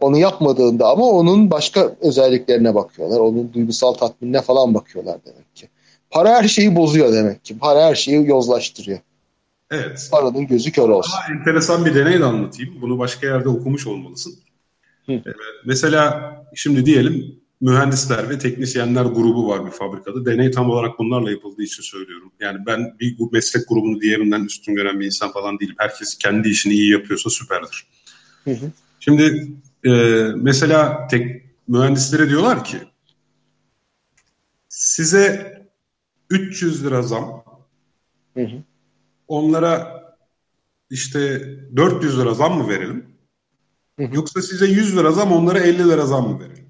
Onu yapmadığında ama onun başka özelliklerine bakıyorlar. Onun duygusal tatminine falan bakıyorlar demek ki. Para her şeyi bozuyor demek ki. Para her şeyi yozlaştırıyor. Evet. Paranın gözü kör olsun. Daha enteresan bir deney de anlatayım. Bunu başka yerde okumuş olmalısın. Hı. Mesela şimdi diyelim mühendisler ve teknisyenler grubu var bir fabrikada. Deney tam olarak bunlarla yapıldığı için söylüyorum. Yani ben bir meslek grubunu diğerinden üstün gören bir insan falan değilim. Herkes kendi işini iyi yapıyorsa süperdir. Hı hı. Şimdi e, mesela tek, mühendislere diyorlar ki size 300 lira zam hı hı. onlara işte 400 lira zam mı verelim? Hı hı. Yoksa size 100 lira zam onlara 50 lira zam mı verelim?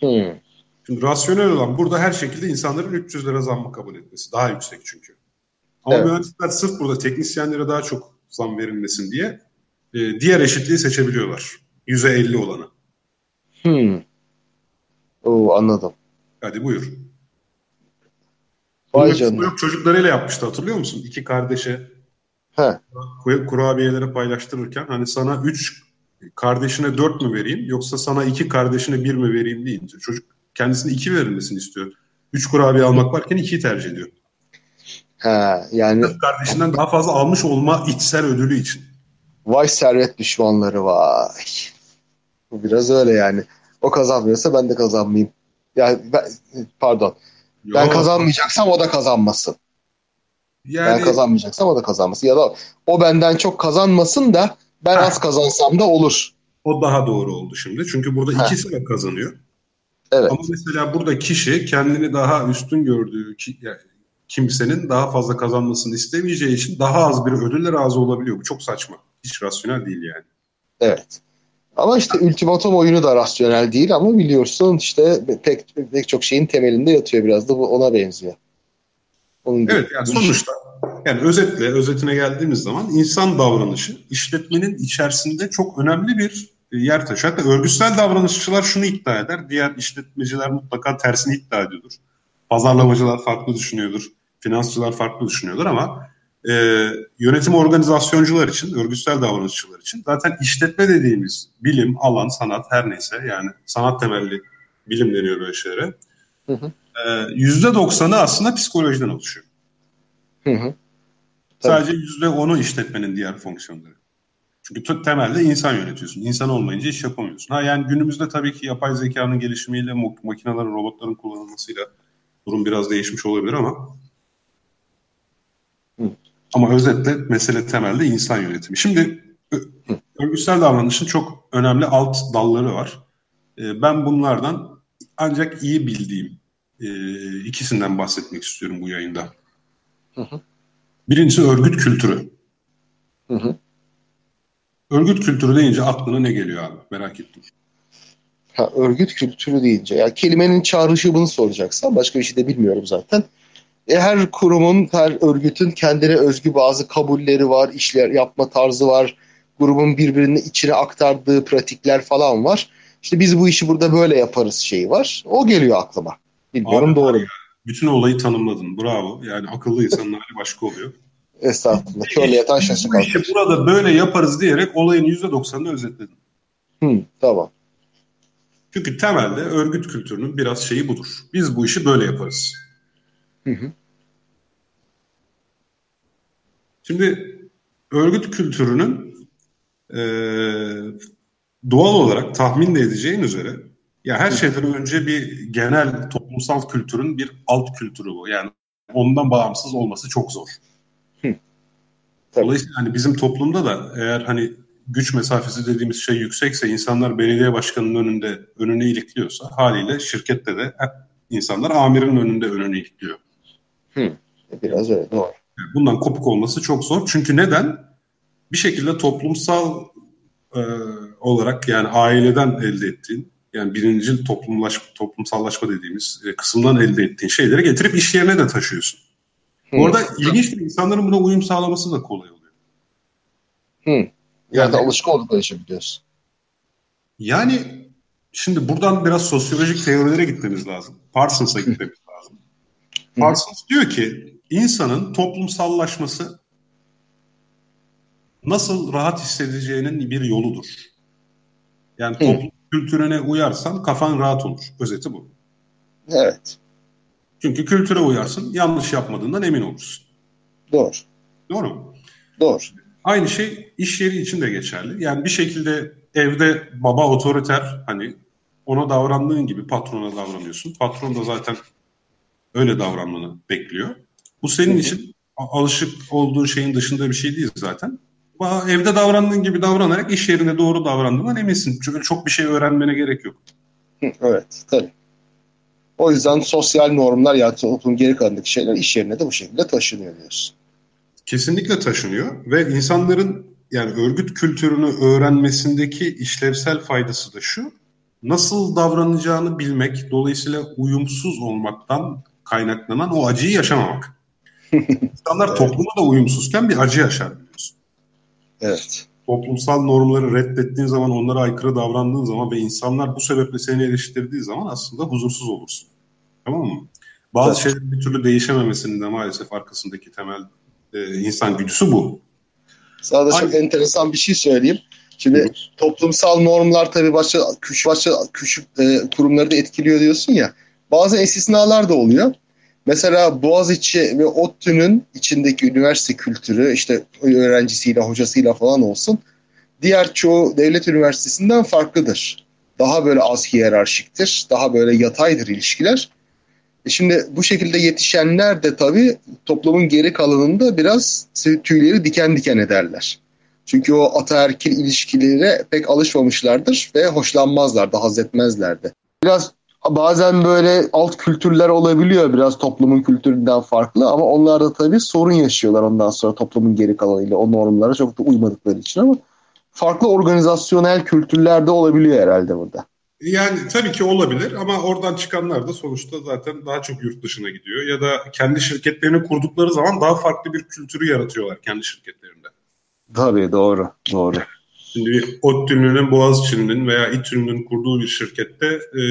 Hmm. Şimdi rasyonel olan burada her şekilde insanların 300 lira zammı kabul etmesi. Daha yüksek çünkü. Ama evet. mühendisler sırf burada teknisyenlere daha çok zam verilmesin diye e, diğer eşitliği seçebiliyorlar. Yüze 50 olanı. Hmm. Oo, anladım. Hadi buyur. Vay canına. Yok çocuklarıyla yapmıştı hatırlıyor musun? İki kardeşe He. kurabiyeleri paylaştırırken hani sana 3 kardeşine dört mü vereyim yoksa sana iki kardeşine bir mi vereyim deyince çocuk kendisine iki verilmesini istiyor. Üç kurabiye almak varken ikiyi tercih ediyor. Ha, yani kardeşinden daha fazla almış olma içsel ödülü için. Vay servet düşmanları vay. Bu biraz öyle yani. O kazanmıyorsa ben de kazanmayayım. Yani ben, pardon. Yo. Ben kazanmayacaksam o da kazanmasın. Yani... Ben kazanmayacaksam o da kazanmasın. Ya da o benden çok kazanmasın da ben az kazansam da olur. O daha doğru oldu şimdi. Çünkü burada Heh. ikisi de kazanıyor. Evet. Ama mesela burada kişi kendini daha üstün gördüğü ki, yani kimsenin daha fazla kazanmasını istemeyeceği için daha az bir ödülle razı olabiliyor. Bu çok saçma. Hiç rasyonel değil yani. Evet. Ama işte ultimatum oyunu da rasyonel değil ama biliyorsun işte pek pek çok şeyin temelinde yatıyor biraz da bu ona benziyor. Onun evet yani sonuçta yani özetle özetine geldiğimiz zaman insan davranışı işletmenin içerisinde çok önemli bir yer taşıyor. Hatta örgütsel davranışçılar şunu iddia eder. Diğer işletmeciler mutlaka tersini iddia ediyordur. Pazarlamacılar farklı düşünüyordur. Finansçılar farklı düşünüyordur ama e, yönetim organizasyoncular için, örgütsel davranışçılar için zaten işletme dediğimiz bilim, alan, sanat her neyse yani sanat temelli bilim deniyor böyle şeylere. Yüzde doksanı aslında psikolojiden oluşuyor. Hı hı. Sadece yüzde onu işletmenin diğer fonksiyonları. Çünkü temelde insan yönetiyorsun. İnsan olmayınca iş yapamıyorsun. Ha yani günümüzde tabii ki yapay zekanın gelişimiyle, makinelerin, robotların kullanılmasıyla durum biraz değişmiş olabilir ama. Ama özetle mesele temelde insan yönetimi. Şimdi örgütsel davranışın çok önemli alt dalları var. Ben bunlardan ancak iyi bildiğim ikisinden bahsetmek istiyorum bu yayında. Hı hı. Birincisi örgüt kültürü. Hı hı. Örgüt kültürü deyince aklına ne geliyor abi? Merak ettim. Ha, örgüt kültürü deyince ya kelimenin çağrışımını soracaksan başka bir şey de bilmiyorum zaten. E, her kurumun, her örgütün kendine özgü bazı kabulleri var, işler yapma tarzı var. Grubun birbirine içine aktardığı pratikler falan var. İşte biz bu işi burada böyle yaparız şeyi var. O geliyor aklıma. Bilmiyorum Abi, doğru? Bütün olayı tanımladın. Bravo. Yani akıllı insanlar başka oluyor. Estağfurullah. Şöyle yatan şaşı kalkar. İşte burada böyle yaparız diyerek olayın %90'ını özetledin. Hı, tamam. Çünkü temelde örgüt kültürünün biraz şeyi budur. Biz bu işi böyle yaparız. Hı hı. Şimdi örgüt kültürünün e, doğal olarak tahmin de edeceğin üzere ya her şeyden önce bir genel toplumsal kültürün bir alt kültürü bu. Yani ondan bağımsız olması çok zor. Hı. Dolayısıyla hani bizim toplumda da eğer hani güç mesafesi dediğimiz şey yüksekse insanlar belediye başkanının önünde önünü ilikliyorsa haliyle şirkette de insanlar amirin önünde önünü ilikliyor. Hı. Biraz öyle doğru. Bundan kopuk olması çok zor. Çünkü neden? Bir şekilde toplumsal e, olarak yani aileden elde ettiğin yani birinci toplumlaş, toplumsallaşma dediğimiz e, kısımdan elde ettiğin şeyleri getirip iş yerine de taşıyorsun. Hı. Orada ilginç bir insanların buna uyum sağlaması da kolay oluyor. Hı. Yani, yani alışık oldukları için biliyorsun. Yani şimdi buradan biraz sosyolojik teorilere gitmemiz lazım. Parsons'a gitmemiz. Parsons diyor ki insanın toplumsallaşması nasıl rahat hissedeceğinin bir yoludur. Yani toplum kültürüne uyarsan kafan rahat olur. Özeti bu. Evet. Çünkü kültüre uyarsın, yanlış yapmadığından emin olursun. Doğru. Doğru mu? Doğru. Aynı şey iş yeri için de geçerli. Yani bir şekilde evde baba otoriter hani ona davrandığın gibi patrona davranıyorsun. Patron da zaten öyle davranmanı bekliyor. Bu senin Hı-hı. için alışık olduğun şeyin dışında bir şey değil zaten evde davrandığın gibi davranarak iş yerinde doğru davrandığından eminsin. Çünkü çok bir şey öğrenmene gerek yok. Evet tabii. O yüzden sosyal normlar ya toplumun geri kalanındaki şeyler iş yerine de bu şekilde taşınıyor diyorsun. Kesinlikle taşınıyor ve insanların yani örgüt kültürünü öğrenmesindeki işlevsel faydası da şu. Nasıl davranacağını bilmek, dolayısıyla uyumsuz olmaktan kaynaklanan o acıyı yaşamamak. İnsanlar evet. topluma da uyumsuzken bir acı yaşar. Evet. Toplumsal normları reddettiğin zaman, onlara aykırı davrandığın zaman ve insanlar bu sebeple seni eleştirdiği zaman aslında huzursuz olursun. Tamam mı? Bazı evet. şeylerin bir türlü değişememesinin de maalesef arkasındaki temel e, insan güdüsü bu. Sana da çok enteresan bir şey söyleyeyim. Şimdi toplumsal normlar tabii başka küçük başka küçük e, kurumları da etkiliyor diyorsun ya. Bazı istisnalar da oluyor. Mesela Boğaziçi ve ODTÜ'nün içindeki üniversite kültürü işte öğrencisiyle, hocasıyla falan olsun diğer çoğu devlet üniversitesinden farklıdır. Daha böyle az hiyerarşiktir, daha böyle yataydır ilişkiler. E şimdi bu şekilde yetişenler de tabii toplumun geri kalanında biraz tüyleri diken diken ederler. Çünkü o ataerkil ilişkilere pek alışmamışlardır ve hoşlanmazlar da, haz etmezler de. Biraz bazen böyle alt kültürler olabiliyor biraz toplumun kültüründen farklı ama onlar da tabii sorun yaşıyorlar ondan sonra toplumun geri kalanıyla o normlara çok da uymadıkları için ama farklı organizasyonel kültürler de olabiliyor herhalde burada. Yani tabii ki olabilir ama oradan çıkanlar da sonuçta zaten daha çok yurt dışına gidiyor ya da kendi şirketlerini kurdukları zaman daha farklı bir kültürü yaratıyorlar kendi şirketlerinde. Tabii doğru, doğru. Şimdi bir ODTÜ'nün, Boğaziçi'nin veya İTÜ'nün kurduğu bir şirkette e,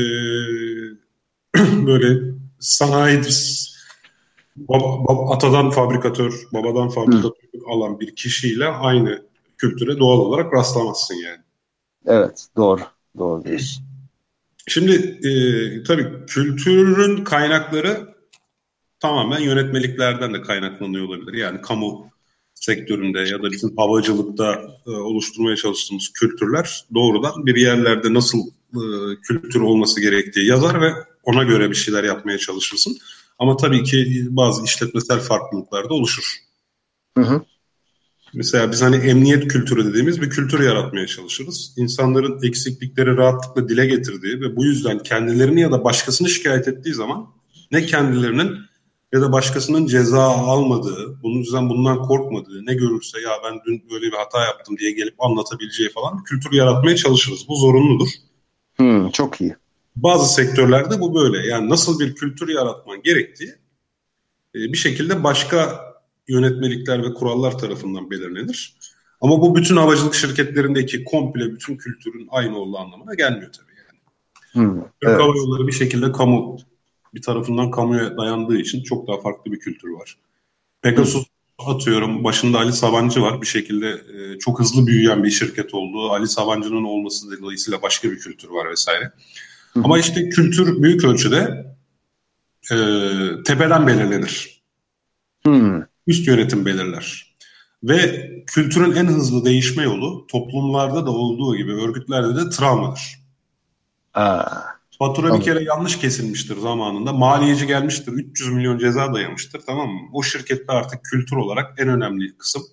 böyle sanayi bab, bab, atadan fabrikatör, babadan fabrikatör Hı. alan bir kişiyle aynı kültüre doğal olarak rastlamazsın yani. Evet, doğru. Doğru diyorsun. Şimdi e, tabii kültürün kaynakları tamamen yönetmeliklerden de kaynaklanıyor olabilir. Yani kamu sektöründe ya da bizim havacılıkta e, oluşturmaya çalıştığımız kültürler doğrudan bir yerlerde nasıl e, kültür olması gerektiği yazar ve ona göre bir şeyler yapmaya çalışırsın. Ama tabii ki bazı işletmesel farklılıklar da oluşur. Hı hı. Mesela biz hani emniyet kültürü dediğimiz bir kültür yaratmaya çalışırız. İnsanların eksiklikleri rahatlıkla dile getirdiği ve bu yüzden kendilerini ya da başkasını şikayet ettiği zaman ne kendilerinin ya da başkasının ceza almadığı, bunun yüzden bundan korkmadığı, ne görürse ya ben dün böyle bir hata yaptım diye gelip anlatabileceği falan bir kültür yaratmaya çalışırız. Bu zorunludur. Hmm, çok iyi. Bazı sektörlerde bu böyle. Yani nasıl bir kültür yaratman gerektiği e, bir şekilde başka yönetmelikler ve kurallar tarafından belirlenir. Ama bu bütün havacılık şirketlerindeki komple bütün kültürün aynı olduğu anlamına gelmiyor tabii yani. Hmm, Türk evet. Hava Yolları bir şekilde kamu bir tarafından kamuya dayandığı için çok daha farklı bir kültür var. Pegasus atıyorum başında Ali Sabancı var bir şekilde e, çok hızlı büyüyen bir şirket olduğu Ali Sabancı'nın olması dolayısıyla başka bir kültür var vesaire. Hı. Ama işte kültür büyük ölçüde e, tepeden belirlenir. Hmm. Üst yönetim belirler. Ve kültürün en hızlı değişme yolu toplumlarda da olduğu gibi örgütlerde de travmadır. Aa. Fatura tamam. bir kere yanlış kesilmiştir zamanında. Maliyeci gelmiştir. 300 milyon ceza dayamıştır. Tamam mı? O şirkette artık kültür olarak en önemli kısım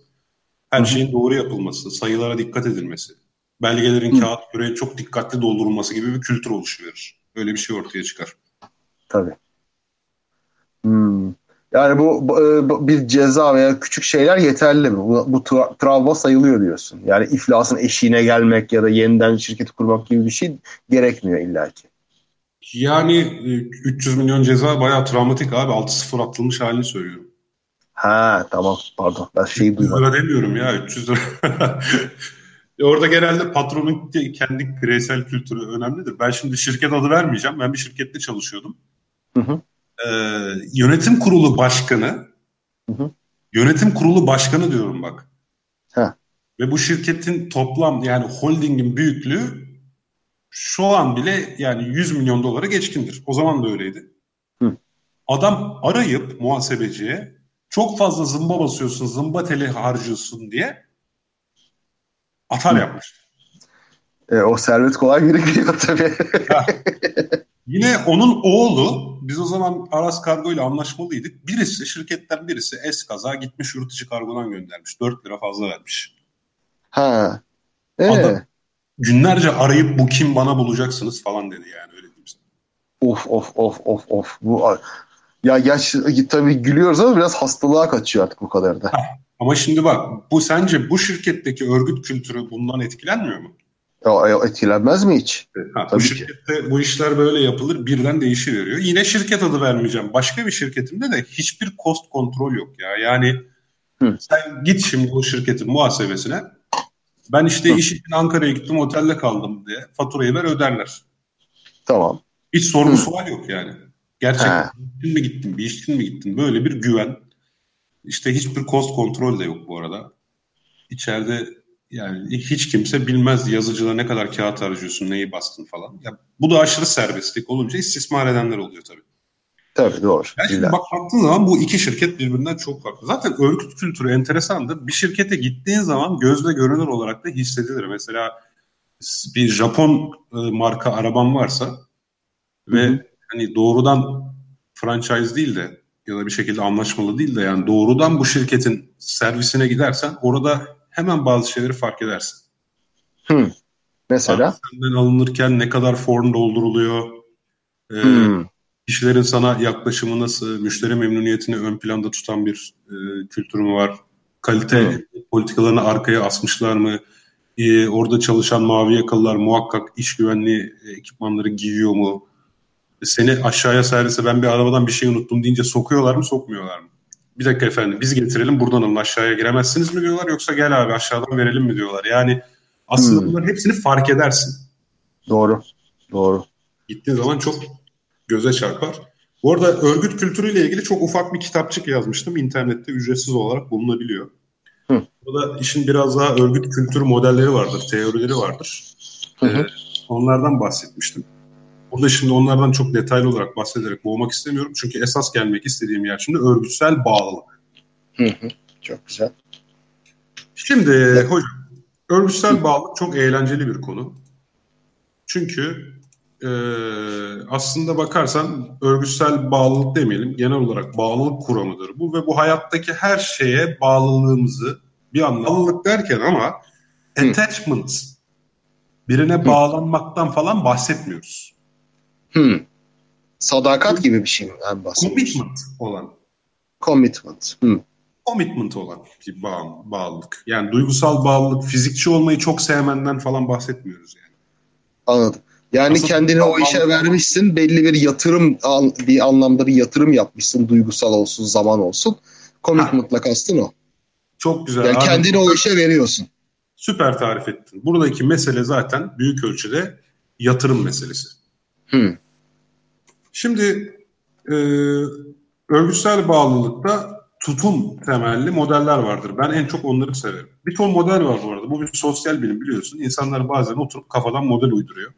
her şeyin doğru yapılması, sayılara dikkat edilmesi, belgelerin kağıt küreğe çok dikkatli doldurulması gibi bir kültür oluşuverir. Öyle bir şey ortaya çıkar. Tabii. Hmm. Yani bu, bu e, bir ceza veya küçük şeyler yeterli mi? Bu, bu tra- travma sayılıyor diyorsun. Yani iflasın eşiğine gelmek ya da yeniden şirket kurmak gibi bir şey gerekmiyor illaki. Yani 300 e, milyon ceza bayağı travmatik abi. 6-0 atılmış halini söylüyorum. Ha tamam pardon ben şeyi duymadım. lira demiyorum ya 300 lira. Orada genelde patronun kendi bireysel kültürü önemlidir. Ben şimdi şirket adı vermeyeceğim. Ben bir şirkette çalışıyordum. Hı hı. Ee, yönetim kurulu başkanı hı hı. yönetim kurulu başkanı diyorum bak. Ha. Ve bu şirketin toplam yani holdingin büyüklüğü şu an bile yani 100 milyon dolara geçkindir. O zaman da öyleydi. Hı. Adam arayıp muhasebeciye çok fazla zımba basıyorsun, zımba teli harcıyorsun diye atar Hı. yapmış. E, o servet kolay birikiyor tabii. Yine onun oğlu, biz o zaman Aras Kargo ile anlaşmalıydık. Birisi, şirketten birisi es kaza gitmiş yurt dışı kargodan göndermiş. 4 lira fazla vermiş. Ha. Ee? Adam, günlerce arayıp bu kim bana bulacaksınız falan dedi yani öyle diyeyim sana. Of of of of of. Bu ya yaş tabii gülüyoruz ama biraz hastalığa kaçıyor artık bu kadar da. ama şimdi bak bu sence bu şirketteki örgüt kültürü bundan etkilenmiyor mu? Ya, etkilenmez mi hiç? Ha, Tabii bu şirkette ki. bu işler böyle yapılır birden değişiveriyor. Yine şirket adı vermeyeceğim. Başka bir şirketimde de hiçbir cost kontrol yok ya. Yani Hı. sen git şimdi bu şirketin muhasebesine ben işte Hı. iş için Ankara'ya gittim otelde kaldım diye faturayı ver öderler. Tamam. Hiç sorun sual yok yani. Gerçekten bir mi gittin bir iş için mi gittin böyle bir güven. İşte hiçbir cost kontrol de yok bu arada. İçeride Yani hiç kimse bilmez yazıcıda ne kadar kağıt harcıyorsun, neyi bastın falan. Ya, bu da aşırı serbestlik olunca istismar edenler oluyor tabii. Tabii doğru. Yani şimdi bak baktığın zaman bu iki şirket birbirinden çok farklı. Zaten örgüt kültürü enteresandır. Bir şirkete gittiğin zaman gözle görünür olarak da hissedilir. Mesela bir Japon e, marka araban varsa ve Hı-hı. hani doğrudan franchise değil de ya da bir şekilde anlaşmalı değil de yani doğrudan bu şirketin servisine gidersen orada hemen bazı şeyleri fark edersin. Hı. Mesela? Senden alınırken ne kadar form dolduruluyor, e, hmm. Kişilerin sana yaklaşımı nasıl, müşteri memnuniyetini ön planda tutan bir e, kültür mü var, kalite hmm. politikalarını arkaya asmışlar mı, e, orada çalışan mavi yakalılar muhakkak iş güvenliği ekipmanları giyiyor mu, seni aşağıya servise ben bir arabadan bir şey unuttum deyince sokuyorlar mı sokmuyorlar mı? Bir dakika efendim biz getirelim buradan alın aşağıya giremezsiniz mi diyorlar yoksa gel abi aşağıdan verelim mi diyorlar. Yani aslında hmm. bunların hepsini fark edersin. Doğru. Doğru. Gittiğin zaman çok göze çarpar. Bu arada örgüt kültürüyle ilgili çok ufak bir kitapçık yazmıştım. İnternette ücretsiz olarak bulunabiliyor. Hı. Burada işin biraz daha örgüt kültür modelleri vardır, teorileri vardır. Hı hı. Ee, onlardan bahsetmiştim. Burada şimdi onlardan çok detaylı olarak bahsederek boğmak istemiyorum. Çünkü esas gelmek istediğim yer şimdi örgütsel bağlılık. Hı hı, çok güzel. Şimdi evet. hocam, örgütsel bağlılık çok eğlenceli bir konu. Çünkü e, aslında bakarsan örgütsel bağlılık demeyelim, genel olarak bağlılık kuramıdır bu ve bu hayattaki her şeye bağlılığımızı bir anlamda bağlılık derken ama attachment, birine bağlanmaktan falan bahsetmiyoruz. Hmm. Sadakat gibi bir şey mi? Yani Commitment olan. Commitment. Hmm. Commitment olan bir bağ, bağlılık. Yani duygusal bağlılık, fizikçi olmayı çok sevmenden falan bahsetmiyoruz yani. Anladım. Yani Asıl kendini o işe vermişsin, belli bir yatırım bir anlamda bir yatırım yapmışsın, duygusal olsun, zaman olsun. Commitment'la kastın o. Çok güzel. Yani kendini o işe veriyorsun. Süper tarif ettin. Buradaki mesele zaten büyük ölçüde yatırım meselesi. Hmm. Şimdi e, örgütsel bağlılıkta tutum temelli modeller vardır. Ben en çok onları severim. Bir ton model var bu arada. Bu bir sosyal bilim biliyorsun. İnsanlar bazen oturup kafadan model uyduruyor.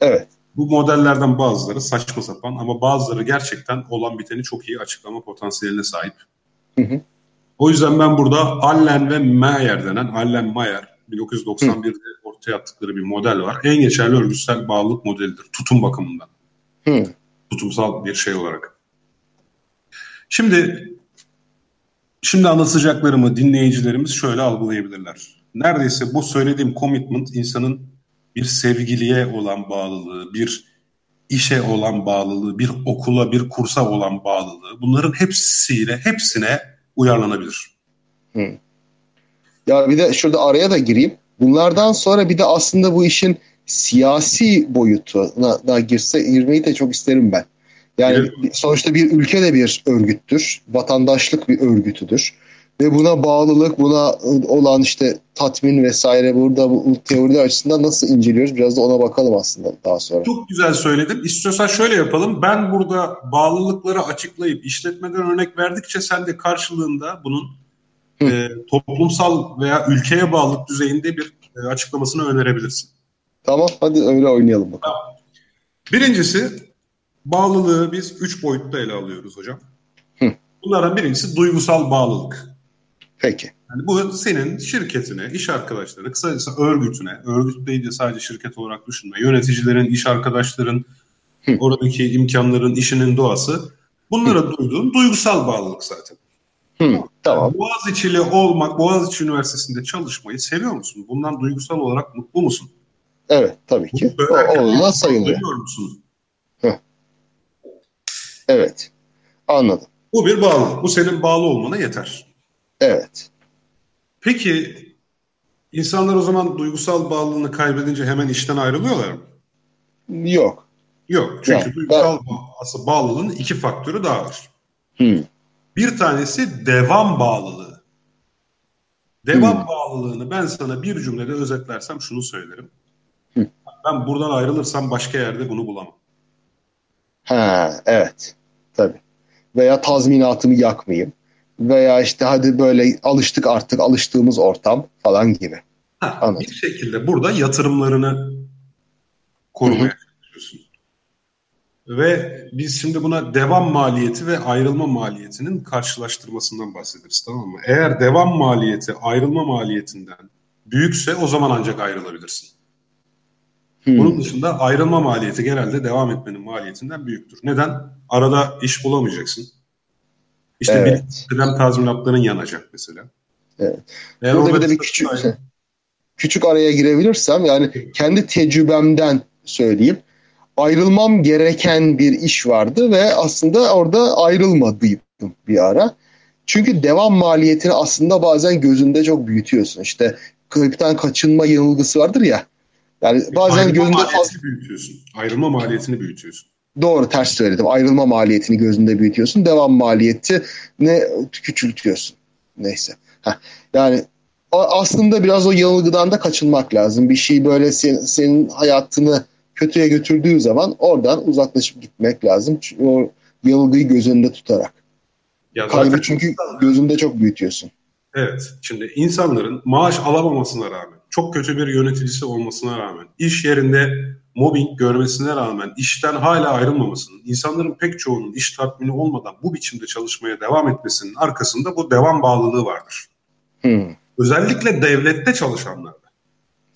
Evet. Bu modellerden bazıları saçma sapan ama bazıları gerçekten olan biteni çok iyi açıklama potansiyeline sahip. Hı hı. O yüzden ben burada Allen ve Mayer denen, Allen Mayer 1991'de hı. ortaya attıkları bir model var. En geçerli örgütsel bağlılık modelidir tutum bakımından. Hı tutumsal bir şey olarak. Şimdi şimdi anlatacaklarımı dinleyicilerimiz şöyle algılayabilirler. Neredeyse bu söylediğim commitment insanın bir sevgiliye olan bağlılığı, bir işe olan bağlılığı, bir okula, bir kursa olan bağlılığı bunların hepsiyle hepsine uyarlanabilir. Hı. Ya bir de şurada araya da gireyim. Bunlardan sonra bir de aslında bu işin siyasi boyutuna da girse girmeyi de çok isterim ben. Yani evet. sonuçta bir ülke de bir örgüttür. Vatandaşlık bir örgütüdür. Ve buna bağlılık, buna olan işte tatmin vesaire burada bu teoriler açısından nasıl inceliyoruz? Biraz da ona bakalım aslında daha sonra. Çok güzel söyledin. İstiyorsan şöyle yapalım. Ben burada bağlılıkları açıklayıp işletmeden örnek verdikçe sen de karşılığında bunun e, toplumsal veya ülkeye bağlılık düzeyinde bir e, açıklamasını önerebilirsin. Tamam hadi öyle oynayalım bakalım. Birincisi bağlılığı biz üç boyutta ele alıyoruz hocam. Hı. Bunlardan birincisi duygusal bağlılık. Peki. Yani bu senin şirketine, iş arkadaşlarına, kısacası örgütüne, örgüt değil de sadece şirket olarak düşünme, yöneticilerin, iş arkadaşların, Hı. oradaki imkanların, işinin doğası bunlara Hı. duyduğun duygusal bağlılık zaten. Hı, tamam. Yani Boğaziçi'li olmak, Boğaziçi Üniversitesi'nde çalışmayı seviyor musun? Bundan duygusal olarak mutlu musun? Evet tabii ki. O, onunla sayılıyor. musun? Evet. Anladım. Bu bir bağlı. Bu senin bağlı olmana yeter. Evet. Peki insanlar o zaman duygusal bağlılığını kaybedince hemen işten ayrılıyorlar mı? Yok. Yok. Çünkü yani, duygusal ben... bağlılığın iki faktörü daha var. Hmm. Bir tanesi devam bağlılığı. Devam hmm. bağlılığını ben sana bir cümlede özetlersem şunu söylerim. Hmm. Ben buradan ayrılırsam başka yerde bunu bulamam. Ha, evet. Tabii. Veya tazminatımı yakmayayım. Veya işte hadi böyle alıştık artık alıştığımız ortam falan gibi. Ha, bir şekilde burada yatırımlarını korumaya çalışıyorsun. Ve biz şimdi buna devam maliyeti ve ayrılma maliyetinin karşılaştırmasından bahsederiz tamam mı? Eğer devam maliyeti ayrılma maliyetinden büyükse o zaman ancak ayrılabilirsin. Hmm. Bunun dışında ayrılma maliyeti genelde devam etmenin maliyetinden büyüktür. Neden? Arada iş bulamayacaksın. İşte evet. bir kıdem tazminatların yanacak mesela. Evet. Eğer Burada bir de bir küçük, küçük araya girebilirsem yani kendi tecrübemden söyleyeyim. Ayrılmam gereken bir iş vardı ve aslında orada ayrılmadıydım bir ara. Çünkü devam maliyetini aslında bazen gözünde çok büyütüyorsun. İşte kayıptan kaçınma yanılgısı vardır ya. Yani bazen Ayrılma gözünde fazla... büyütüyorsun. Ayrılma maliyetini büyütüyorsun. Doğru ters söyledim. Ayrılma maliyetini gözünde büyütüyorsun. Devam maliyeti ne küçültüyorsun. Neyse. Heh. Yani aslında biraz o yanılgıdan da kaçınmak lazım. Bir şey böyle sen, senin hayatını kötüye götürdüğü zaman oradan uzaklaşıp gitmek lazım. Çünkü o yanılgıyı gözünde tutarak. Ya Kaybı çünkü gözünde çok büyütüyorsun. Evet. Şimdi insanların maaş alamamasına rağmen, çok kötü bir yöneticisi olmasına rağmen, iş yerinde mobbing görmesine rağmen işten hala ayrılmamasının, insanların pek çoğunun iş tatmini olmadan bu biçimde çalışmaya devam etmesinin arkasında bu devam bağlılığı vardır. Hmm. Özellikle devlette çalışanlarda.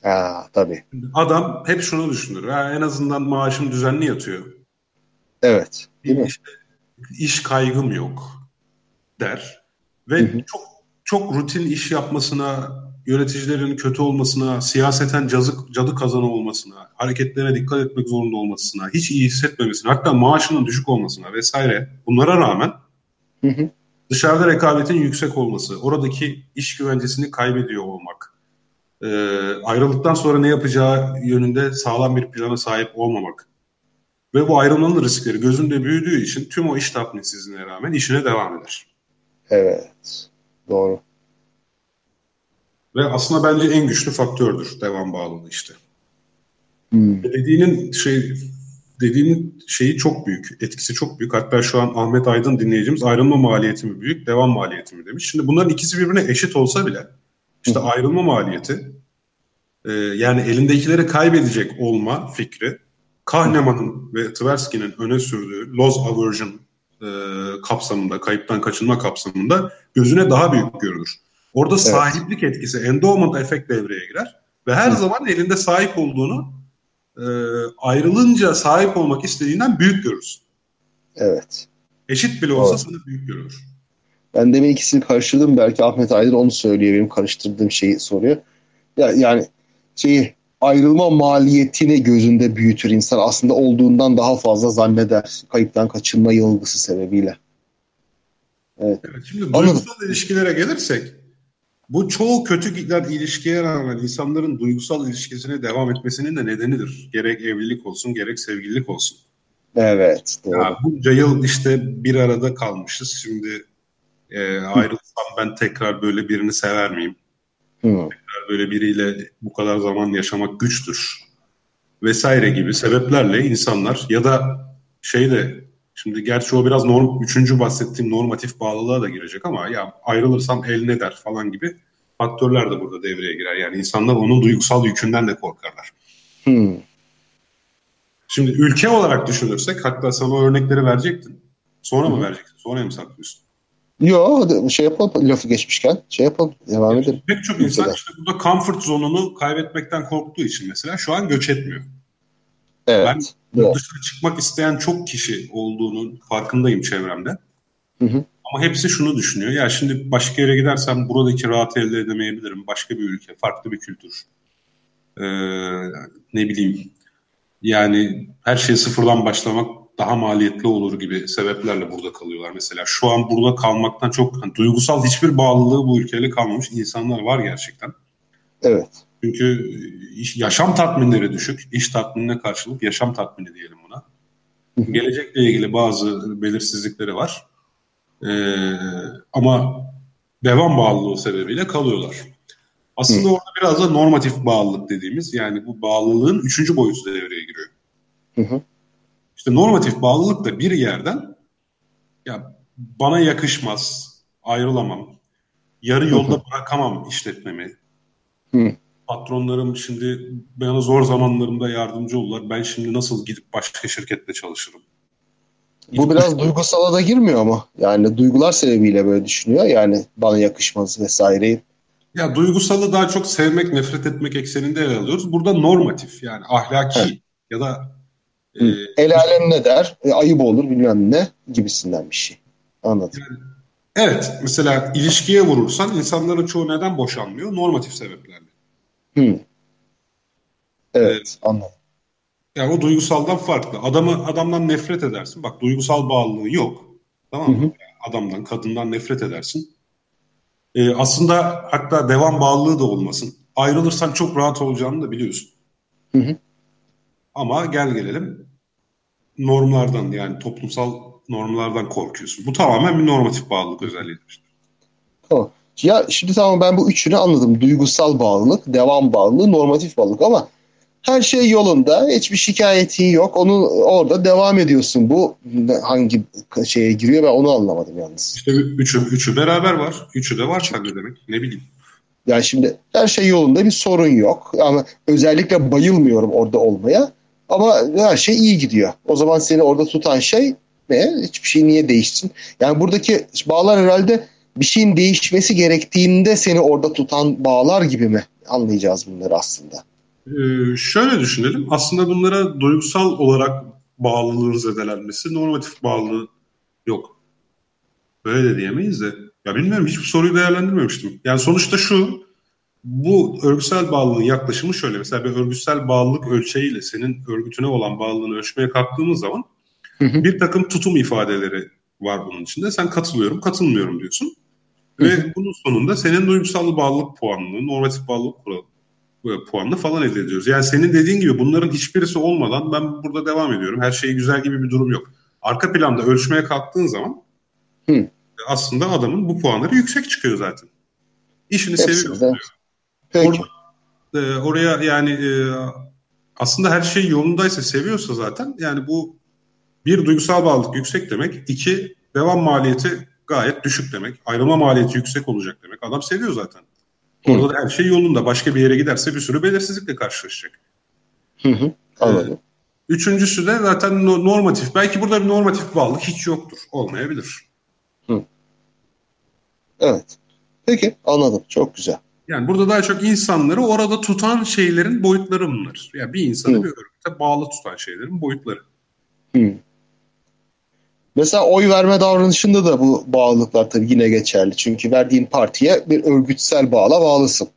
Ha, tabii. Adam hep şunu düşünür. Ha, en azından maaşım düzenli yatıyor. Evet. Değil mi? İş kaygım yok der. Ve hı hı. çok çok rutin iş yapmasına, yöneticilerin kötü olmasına, siyaseten cazık, cadı kazanı olmasına, hareketlerine dikkat etmek zorunda olmasına, hiç iyi hissetmemesine, hatta maaşının düşük olmasına vesaire bunlara rağmen hı hı. dışarıda rekabetin yüksek olması, oradaki iş güvencesini kaybediyor olmak, e, ayrıldıktan sonra ne yapacağı yönünde sağlam bir plana sahip olmamak ve bu ayrılmanın riskleri gözünde büyüdüğü için tüm o iş tatminsizliğine rağmen işine devam eder. Evet, doğru. Ve aslında bence en güçlü faktördür devam bağlılığı işte. Hmm. Dediğinin şey dediğinin şeyi çok büyük, etkisi çok büyük. Hatta şu an Ahmet Aydın dinleyicimiz ayrılma maliyeti mi büyük, devam maliyeti mi demiş. Şimdi bunların ikisi birbirine eşit olsa bile işte Hı. ayrılma maliyeti e, yani elindekileri kaybedecek olma fikri Kahneman'ın ve Tversky'nin öne sürdüğü loss aversion e, kapsamında, kayıptan kaçınma kapsamında gözüne daha büyük görülür. Orada evet. sahiplik etkisi, endowment efekt devreye girer ve her Hı. zaman elinde sahip olduğunu e, ayrılınca sahip olmak istediğinden büyük görürsün. Evet. Eşit bile olsa Doğru. sana büyük görülür. Ben demin ikisini karıştırdım. Belki Ahmet Aydın onu söylüyor. Benim karıştırdığım şeyi soruyor. Ya, yani şeyi ayrılma maliyetini gözünde büyütür insan. Aslında olduğundan daha fazla zanneder. Kayıptan kaçınma yanılgısı sebebiyle. Evet. evet şimdi duygusal Anladım. ilişkilere gelirsek bu çoğu kötü giden ilişkiye rağmen insanların duygusal ilişkisine devam etmesinin de nedenidir. Gerek evlilik olsun gerek sevgililik olsun. Evet. Doğru. Ya bunca yıl işte bir arada kalmışız. Şimdi e, ayrılsam ben tekrar böyle birini sever miyim? Hı. Tekrar böyle biriyle bu kadar zaman yaşamak güçtür. Vesaire gibi sebeplerle insanlar ya da şey de şimdi gerçi o biraz norm, üçüncü bahsettiğim normatif bağlılığa da girecek ama ya ayrılırsam el ne der falan gibi faktörler de burada devreye girer. Yani insanlar onun duygusal yükünden de korkarlar. Hmm. Şimdi ülke olarak düşünürsek hatta sana örnekleri verecektin. Sonra hmm. mı verecektin? Sonra mı saklıyorsun? Yok şey yapalım lafı geçmişken şey yapalım devam edelim. Pek çok insan işte burada comfort zonunu kaybetmekten korktuğu için mesela şu an göç etmiyor. Evet. Ben evet. dışarı çıkmak isteyen çok kişi olduğunun farkındayım çevremde. Hı hı. Ama hepsi şunu düşünüyor. Ya şimdi başka yere gidersem buradaki rahat elde edemeyebilirim. Başka bir ülke, farklı bir kültür. Ee, ne bileyim. Yani her şeyi sıfırdan başlamak daha maliyetli olur gibi sebeplerle burada kalıyorlar. Mesela şu an burada kalmaktan çok hani duygusal hiçbir bağlılığı bu ülkeyle kalmamış insanlar var gerçekten. Evet. Çünkü iş, yaşam tatminleri düşük. İş tatminine karşılık yaşam tatmini diyelim buna. Gelecekle ilgili bazı belirsizlikleri var. Ee, ama devam bağlılığı sebebiyle kalıyorlar. Aslında Hı. orada biraz da normatif bağlılık dediğimiz yani bu bağlılığın üçüncü boyutu devreye giriyor. Hı hı. İşte normatif bağlılık da bir yerden ya bana yakışmaz, ayrılamam, yarı yolda bırakamam işletmemi. Hı. Patronlarım şimdi bana zor zamanlarımda yardımcı oldular. Ben şimdi nasıl gidip başka şirkette çalışırım? Bu biraz duygusala da girmiyor ama. Yani duygular sebebiyle böyle düşünüyor. Yani bana yakışmaz vesaire. Ya duygusalı daha çok sevmek, nefret etmek ekseninde ele alıyoruz. Burada normatif yani ahlaki evet. ya da e, el alem ne der? E, ayıp olur bilmem ne gibisinden bir şey. Anladım. Yani, evet mesela ilişkiye vurursan insanların çoğu neden boşanmıyor? Normatif sebeplerle. Hı. Evet anladım. Yani o duygusaldan farklı. Adamı adamdan nefret edersin. Bak duygusal bağlılığı yok. Tamam mı? Hı hı. Adamdan, kadından nefret edersin. Ee, aslında hatta devam bağlılığı da olmasın. Ayrılırsan çok rahat olacağını da biliyorsun. Hı hı. Ama gel gelelim normlardan yani toplumsal normlardan korkuyorsun. Bu tamamen bir normatif bağlılık özelliğidir. Tamam. Ya şimdi tamam ben bu üçünü anladım. Duygusal bağlılık, devam bağlılığı, normatif bağlılık ama her şey yolunda. Hiçbir şikayetin yok. Onu orada devam ediyorsun. Bu hangi şeye giriyor ben onu anlamadım yalnız. İşte üçü, üçü beraber var. Üçü de var sende demek. Ne bileyim. Yani şimdi her şey yolunda bir sorun yok. Ama özellikle bayılmıyorum orada olmaya. Ama her şey iyi gidiyor. O zaman seni orada tutan şey ne? Hiçbir şey niye değişsin? Yani buradaki bağlar herhalde bir şeyin değişmesi gerektiğinde seni orada tutan bağlar gibi mi? Anlayacağız bunları aslında. Ee, şöyle düşünelim. Aslında bunlara duygusal olarak bağlılığın zedelenmesi, normatif bağlılığı yok. Böyle de diyemeyiz de. Ya bilmiyorum hiçbir soruyu değerlendirmemiştim. Yani sonuçta şu, bu örgüsel bağlılığın yaklaşımı şöyle. Mesela bir örgüsel bağlılık ölçeğiyle senin örgütüne olan bağlılığını ölçmeye kalktığımız zaman bir takım tutum ifadeleri var bunun içinde. Sen katılıyorum, katılmıyorum diyorsun. Ve bunun sonunda senin duygusal bağlılık puanını, normatif bağlılık puanını falan elde ediyoruz. Yani senin dediğin gibi bunların hiçbirisi olmadan ben burada devam ediyorum. Her şey güzel gibi bir durum yok. Arka planda ölçmeye kalktığın zaman Hı. aslında adamın bu puanları yüksek çıkıyor zaten. İşini seviyor. Peki. Or, e, oraya yani e, aslında her şey yolundaysa seviyorsa zaten yani bu bir duygusal bağlılık yüksek demek. iki devam maliyeti gayet düşük demek. Ayrılma maliyeti yüksek olacak demek. Adam seviyor zaten. Orada da her şey yolunda. Başka bir yere giderse bir sürü belirsizlikle karşılaşacak. Hı hı. Anladım. Ee, üçüncüsü de zaten normatif. Belki burada bir normatif bağlılık hiç yoktur. Olmayabilir. Hı. Evet. Peki anladım. Çok güzel. Yani burada daha çok insanları orada tutan şeylerin boyutları bunlar. Yani bir insanı Hı. bir örgüte bağlı tutan şeylerin boyutları. Hı. Mesela oy verme davranışında da bu bağlılıklar tabii yine geçerli. Çünkü verdiğin partiye bir örgütsel bağla bağlısın.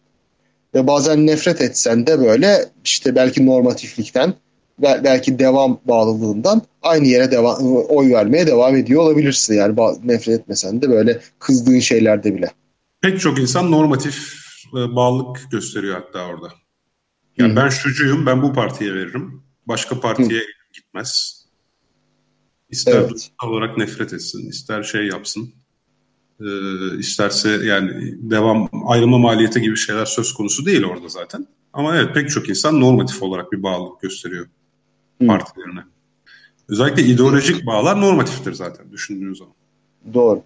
Ve bazen nefret etsen de böyle işte belki normatiflikten belki devam bağlılığından aynı yere devam, oy vermeye devam ediyor olabilirsin. Yani nefret etmesen de böyle kızdığın şeylerde bile. Pek çok insan normatif e, bağlılık gösteriyor hatta orada. Yani Hı. ben şucuyum, ben bu partiye veririm. Başka partiye Hı. gitmez. İster evet. duygusal olarak nefret etsin, ister şey yapsın. E, isterse yani devam ayrılma maliyeti gibi şeyler söz konusu değil orada zaten. Ama evet pek çok insan normatif olarak bir bağlılık gösteriyor Hı. partilerine. Özellikle ideolojik bağlar normatiftir zaten düşündüğünüz zaman. Doğru.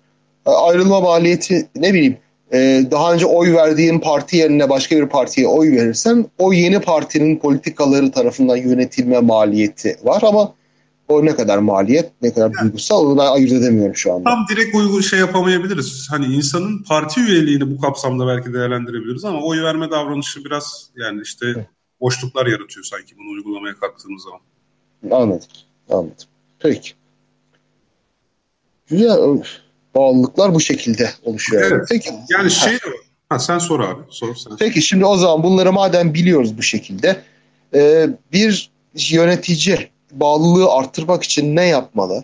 Ayrılma maliyeti ne bileyim e, daha önce oy verdiğin parti yerine başka bir partiye oy verirsen o yeni partinin politikaları tarafından yönetilme maliyeti var ama o ne kadar maliyet, ne kadar yani, duygusal onu ben ayırt edemiyorum şu anda. Tam direkt uygun şey yapamayabiliriz. Hani insanın parti üyeliğini bu kapsamda belki değerlendirebiliriz ama oy verme davranışı biraz yani işte evet. boşluklar yaratıyor sanki bunu uygulamaya kalktığımız zaman. Anladım. Anladım. Peki. Güzel. Bağlılıklar bu şekilde oluşuyor. Evet. Peki. Yani şey ha. sen sor abi. Sor sen. Peki şimdi o zaman bunları madem biliyoruz bu şekilde e, bir yönetici bağlılığı arttırmak için ne yapmalı?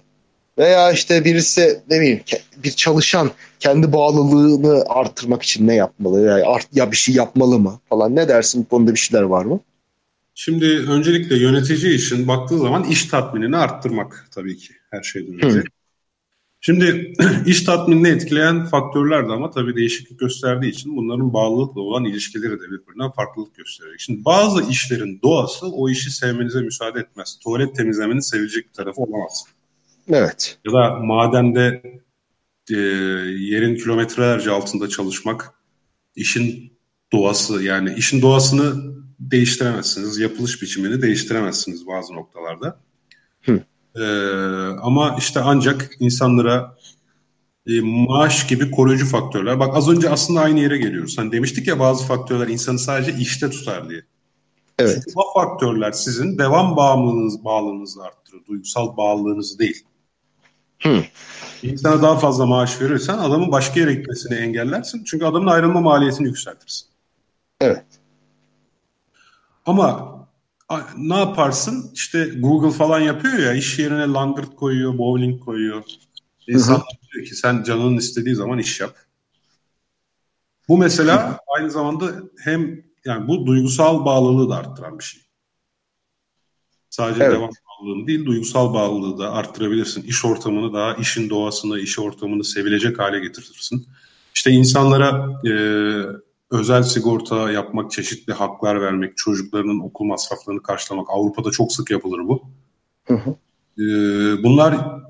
Veya işte birisi ne bileyim bir çalışan kendi bağlılığını arttırmak için ne yapmalı? Yani art, ya bir şey yapmalı mı falan ne dersin bu konuda bir şeyler var mı? Şimdi öncelikle yönetici için baktığı zaman iş tatminini arttırmak tabii ki her şeyden önce. Şimdi iş tatminini etkileyen faktörler de ama tabii değişiklik gösterdiği için bunların bağlılıkla olan ilişkileri de birbirinden farklılık gösteriyor. Şimdi bazı işlerin doğası o işi sevmenize müsaade etmez. Tuvalet temizlemenin sevilecek bir tarafı olamaz. Evet. Ya da madende e, yerin kilometrelerce altında çalışmak işin doğası yani işin doğasını değiştiremezsiniz. Yapılış biçimini değiştiremezsiniz bazı noktalarda. Ee, ama işte ancak insanlara e, maaş gibi koruyucu faktörler. Bak az önce aslında aynı yere geliyoruz. Hani demiştik ya bazı faktörler insanı sadece işte tutar diye. Evet. Çünkü bu faktörler sizin devam bağımlılığınız, bağlılığınızı arttırır. Duygusal bağlılığınızı değil. Hı. İnsana daha fazla maaş verirsen adamın başka yere gitmesini engellersin. Çünkü adamın ayrılma maliyetini yükseltirsin. Evet. Ama ne yaparsın? İşte Google falan yapıyor ya iş yerine langırt koyuyor, bowling koyuyor. İnsanlar diyor ki sen canının istediği zaman iş yap. Bu mesela aynı zamanda hem yani bu duygusal bağlılığı da arttıran bir şey. Sadece evet. devam bağlılığını değil, duygusal bağlılığı da arttırabilirsin. İş ortamını daha, işin doğasını, iş ortamını sevilecek hale getirirsin. İşte insanlara e, özel sigorta yapmak, çeşitli haklar vermek, çocuklarının okul masraflarını karşılamak. Avrupa'da çok sık yapılır bu. Hı hı. E, bunlar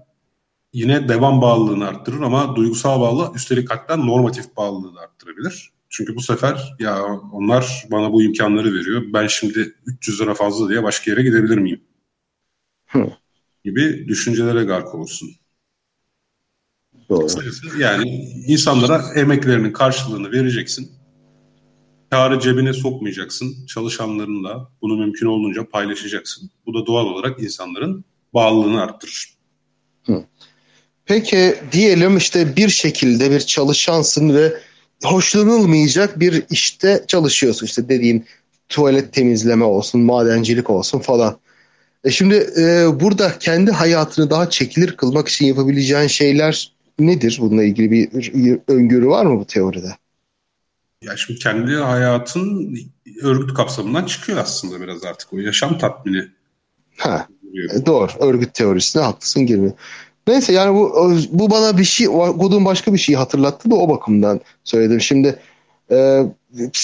yine devam bağlılığını arttırır ama duygusal bağlılığı üstelik hatta normatif bağlılığı da arttırabilir. Çünkü bu sefer ya onlar bana bu imkanları veriyor. Ben şimdi 300 lira fazla diye başka yere gidebilir miyim? Hı. Gibi düşüncelere gark olursun. Doğru. Yani insanlara emeklerinin karşılığını vereceksin. Karı cebine sokmayacaksın. Çalışanlarınla bunu mümkün olduğunca paylaşacaksın. Bu da doğal olarak insanların bağlılığını arttırır. Peki diyelim işte bir şekilde bir çalışansın ve hoşlanılmayacak bir işte çalışıyorsun. İşte dediğin tuvalet temizleme olsun, madencilik olsun falan. E şimdi e, burada kendi hayatını daha çekilir kılmak için yapabileceğin şeyler nedir? Bununla ilgili bir öngörü var mı bu teoride? Ya şimdi kendi hayatın örgüt kapsamından çıkıyor aslında biraz artık o yaşam tatmini. Ha, e, doğru. Örgüt teorisine haklısın girmiyor. Neyse yani bu bu bana bir şey okuduğum başka bir şeyi hatırlattı da o bakımdan söyledim. Şimdi e,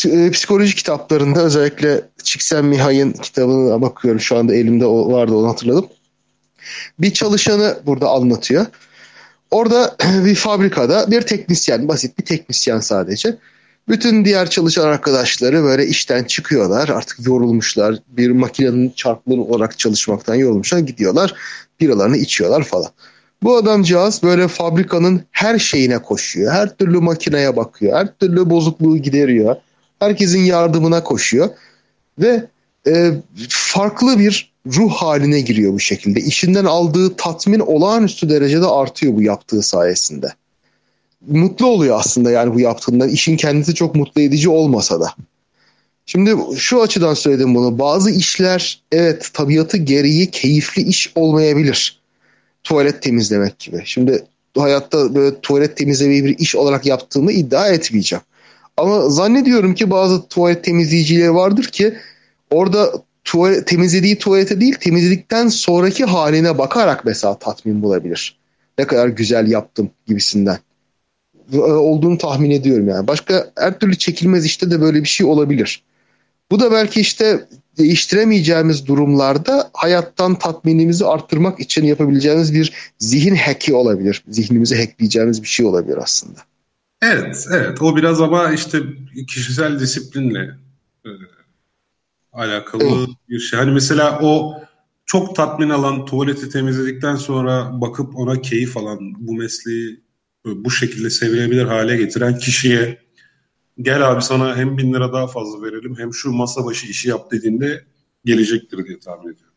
e psikoloji kitaplarında özellikle Csikszentmihalyi'nin kitabına bakıyorum şu anda elimde o vardı onu hatırladım. Bir çalışanı burada anlatıyor. Orada bir fabrikada bir teknisyen, basit bir teknisyen sadece. Bütün diğer çalışan arkadaşları böyle işten çıkıyorlar. Artık yorulmuşlar. Bir makinenin çarkları olarak çalışmaktan yorulmuşlar. Gidiyorlar. Biralarını içiyorlar falan. Bu adamcağız böyle fabrikanın her şeyine koşuyor. Her türlü makineye bakıyor. Her türlü bozukluğu gideriyor. Herkesin yardımına koşuyor. Ve e, farklı bir ruh haline giriyor bu şekilde. İşinden aldığı tatmin olağanüstü derecede artıyor bu yaptığı sayesinde. Mutlu oluyor aslında yani bu yaptığından. İşin kendisi çok mutlu edici olmasa da. Şimdi şu açıdan söyledim bunu. Bazı işler evet tabiatı gereği keyifli iş olmayabilir tuvalet temizlemek gibi. Şimdi hayatta böyle tuvalet temizlemeyi bir iş olarak yaptığımı iddia etmeyeceğim. Ama zannediyorum ki bazı tuvalet temizleyicileri vardır ki orada tuvalet, temizlediği tuvalete değil temizledikten sonraki haline bakarak mesela tatmin bulabilir. Ne kadar güzel yaptım gibisinden. Olduğunu tahmin ediyorum yani. Başka her türlü çekilmez işte de böyle bir şey olabilir. Bu da belki işte değiştiremeyeceğimiz durumlarda hayattan tatminimizi arttırmak için yapabileceğimiz bir zihin hack'i olabilir. Zihnimizi hackleyeceğimiz bir şey olabilir aslında. Evet, evet. O biraz ama işte kişisel disiplinle e, alakalı evet. bir şey. Hani mesela o çok tatmin alan tuvaleti temizledikten sonra bakıp ona keyif alan bu mesleği bu şekilde sevilebilir hale getiren kişiye gel abi sana hem bin lira daha fazla verelim hem şu masa başı işi yap dediğinde gelecektir diye tahmin ediyorum.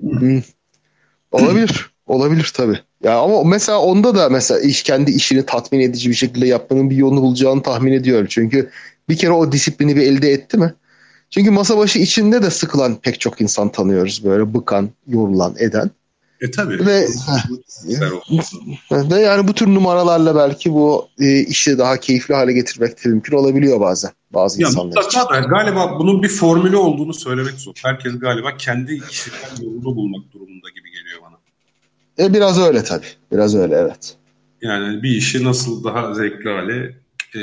Hmm. Olabilir. Olabilir tabii. Ya ama mesela onda da mesela iş kendi işini tatmin edici bir şekilde yapmanın bir yolunu bulacağını tahmin ediyorum. Çünkü bir kere o disiplini bir elde etti mi? Çünkü masa başı içinde de sıkılan pek çok insan tanıyoruz böyle bıkan, yorulan, eden. E tabii. Ve, ve yani bu tür numaralarla belki bu e, işi daha keyifli hale getirmek de mümkün olabiliyor bazen bazı ya insanlar için. Da, galiba bunun bir formülü olduğunu söylemek zor. Herkes galiba kendi işinden yolunu bulmak durumunda gibi geliyor bana. E biraz öyle tabii. Biraz öyle evet. Yani bir işi nasıl daha zevkli hale e,